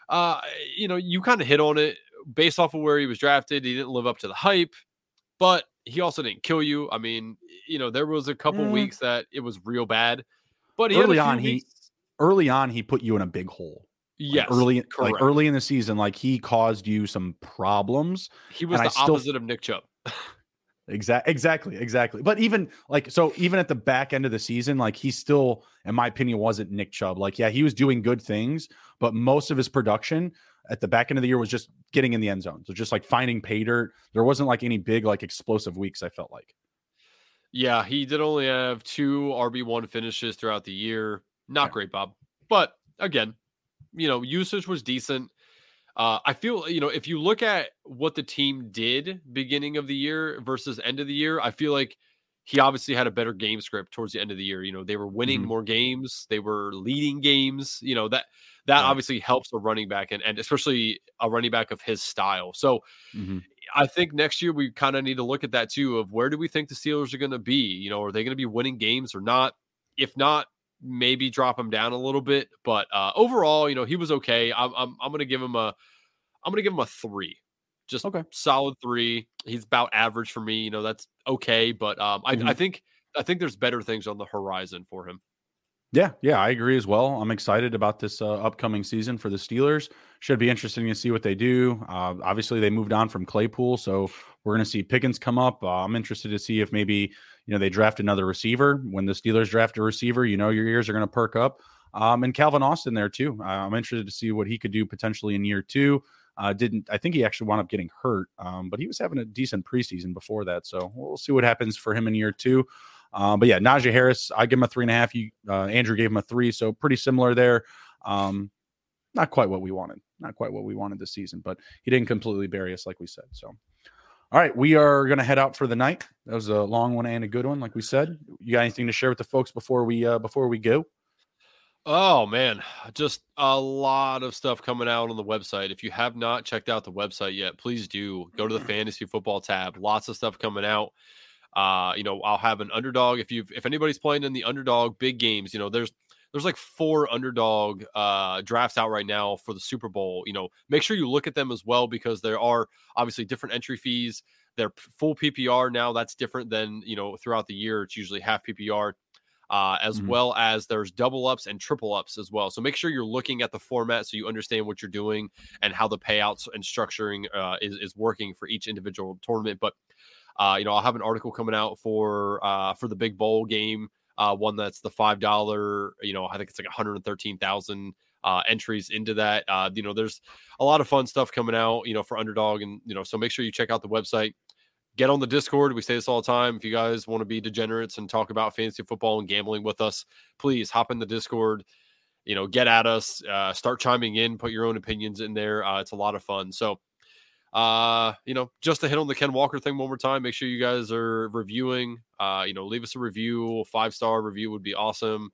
uh, you know, you kind of hit on it based off of where he was drafted. He didn't live up to the hype, but he also didn't kill you. I mean, you know, there was a couple mm. weeks that it was real bad. But early on, he early on he put you in a big hole. Yes, like early correct. like early in the season, like he caused you some problems. He was the still, opposite of Nick Chubb. (laughs) exactly, exactly, exactly. But even like so, even at the back end of the season, like he still, in my opinion, wasn't Nick Chubb. Like, yeah, he was doing good things, but most of his production at the back end of the year was just getting in the end zone. So just like finding pay dirt. There wasn't like any big like explosive weeks. I felt like. Yeah, he did only have two RB1 finishes throughout the year. Not yeah. great, Bob. But again, you know, usage was decent. Uh, I feel, you know, if you look at what the team did beginning of the year versus end of the year, I feel like he obviously had a better game script towards the end of the year. You know, they were winning mm-hmm. more games, they were leading games. You know, that that yeah. obviously helps a running back and, and especially a running back of his style. So mm-hmm. I think next year we kind of need to look at that too of where do we think the Steelers are going to be? You know, are they going to be winning games or not? If not, maybe drop him down a little bit. But uh, overall, you know, he was okay. I'm I'm, I'm going to give him a I'm going to give him a three, just okay, solid three. He's about average for me. You know, that's okay. But um, I, mm-hmm. I think I think there's better things on the horizon for him. Yeah, yeah, I agree as well. I'm excited about this uh, upcoming season for the Steelers. Should be interesting to see what they do. Uh, obviously, they moved on from Claypool, so we're going to see Pickens come up. Uh, I'm interested to see if maybe you know they draft another receiver. When the Steelers draft a receiver, you know your ears are going to perk up. Um, and Calvin Austin there too. Uh, I'm interested to see what he could do potentially in year two. Uh, didn't I think he actually wound up getting hurt, um, but he was having a decent preseason before that. So we'll see what happens for him in year two. Um, but yeah, Najee Harris, I give him a three and a half. You, uh, Andrew gave him a three, so pretty similar there. Um, not quite what we wanted, not quite what we wanted this season, but he didn't completely bury us, like we said. So, all right, we are going to head out for the night. That was a long one and a good one, like we said. You got anything to share with the folks before we uh, before we go? Oh man, just a lot of stuff coming out on the website. If you have not checked out the website yet, please do go to the (clears throat) fantasy football tab. Lots of stuff coming out. Uh, you know, I'll have an underdog. If you if anybody's playing in the underdog big games, you know, there's there's like four underdog uh, drafts out right now for the Super Bowl. You know, make sure you look at them as well because there are obviously different entry fees. They're full PPR now. That's different than you know throughout the year. It's usually half PPR. Uh, as mm-hmm. well as there's double ups and triple ups as well. So make sure you're looking at the format so you understand what you're doing and how the payouts and structuring uh, is, is working for each individual tournament. But uh, you know, I'll have an article coming out for uh, for the big bowl game, uh, one that's the five dollar. You know, I think it's like one hundred thirteen thousand uh, entries into that. Uh, you know, there's a lot of fun stuff coming out. You know, for underdog, and you know, so make sure you check out the website. Get on the Discord. We say this all the time. If you guys want to be degenerates and talk about fantasy football and gambling with us, please hop in the Discord you know, get at us, uh, start chiming in, put your own opinions in there. Uh, it's a lot of fun. So uh, you know, just to hit on the Ken Walker thing one more time, make sure you guys are reviewing. Uh, you know, leave us a review, five star review would be awesome.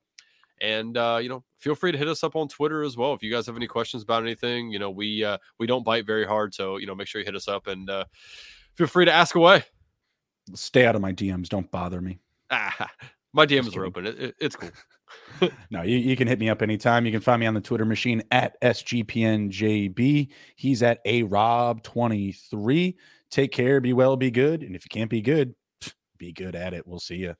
And uh, you know, feel free to hit us up on Twitter as well if you guys have any questions about anything. You know, we uh, we don't bite very hard, so you know, make sure you hit us up and uh, feel free to ask away. Stay out of my DMs. Don't bother me. Ah, (laughs) my DMs are open. It, it, it's cool. (laughs) (laughs) no, you, you can hit me up anytime. You can find me on the Twitter machine at SGPNJB. He's at A Rob23. Take care, be well, be good. And if you can't be good, be good at it. We'll see you.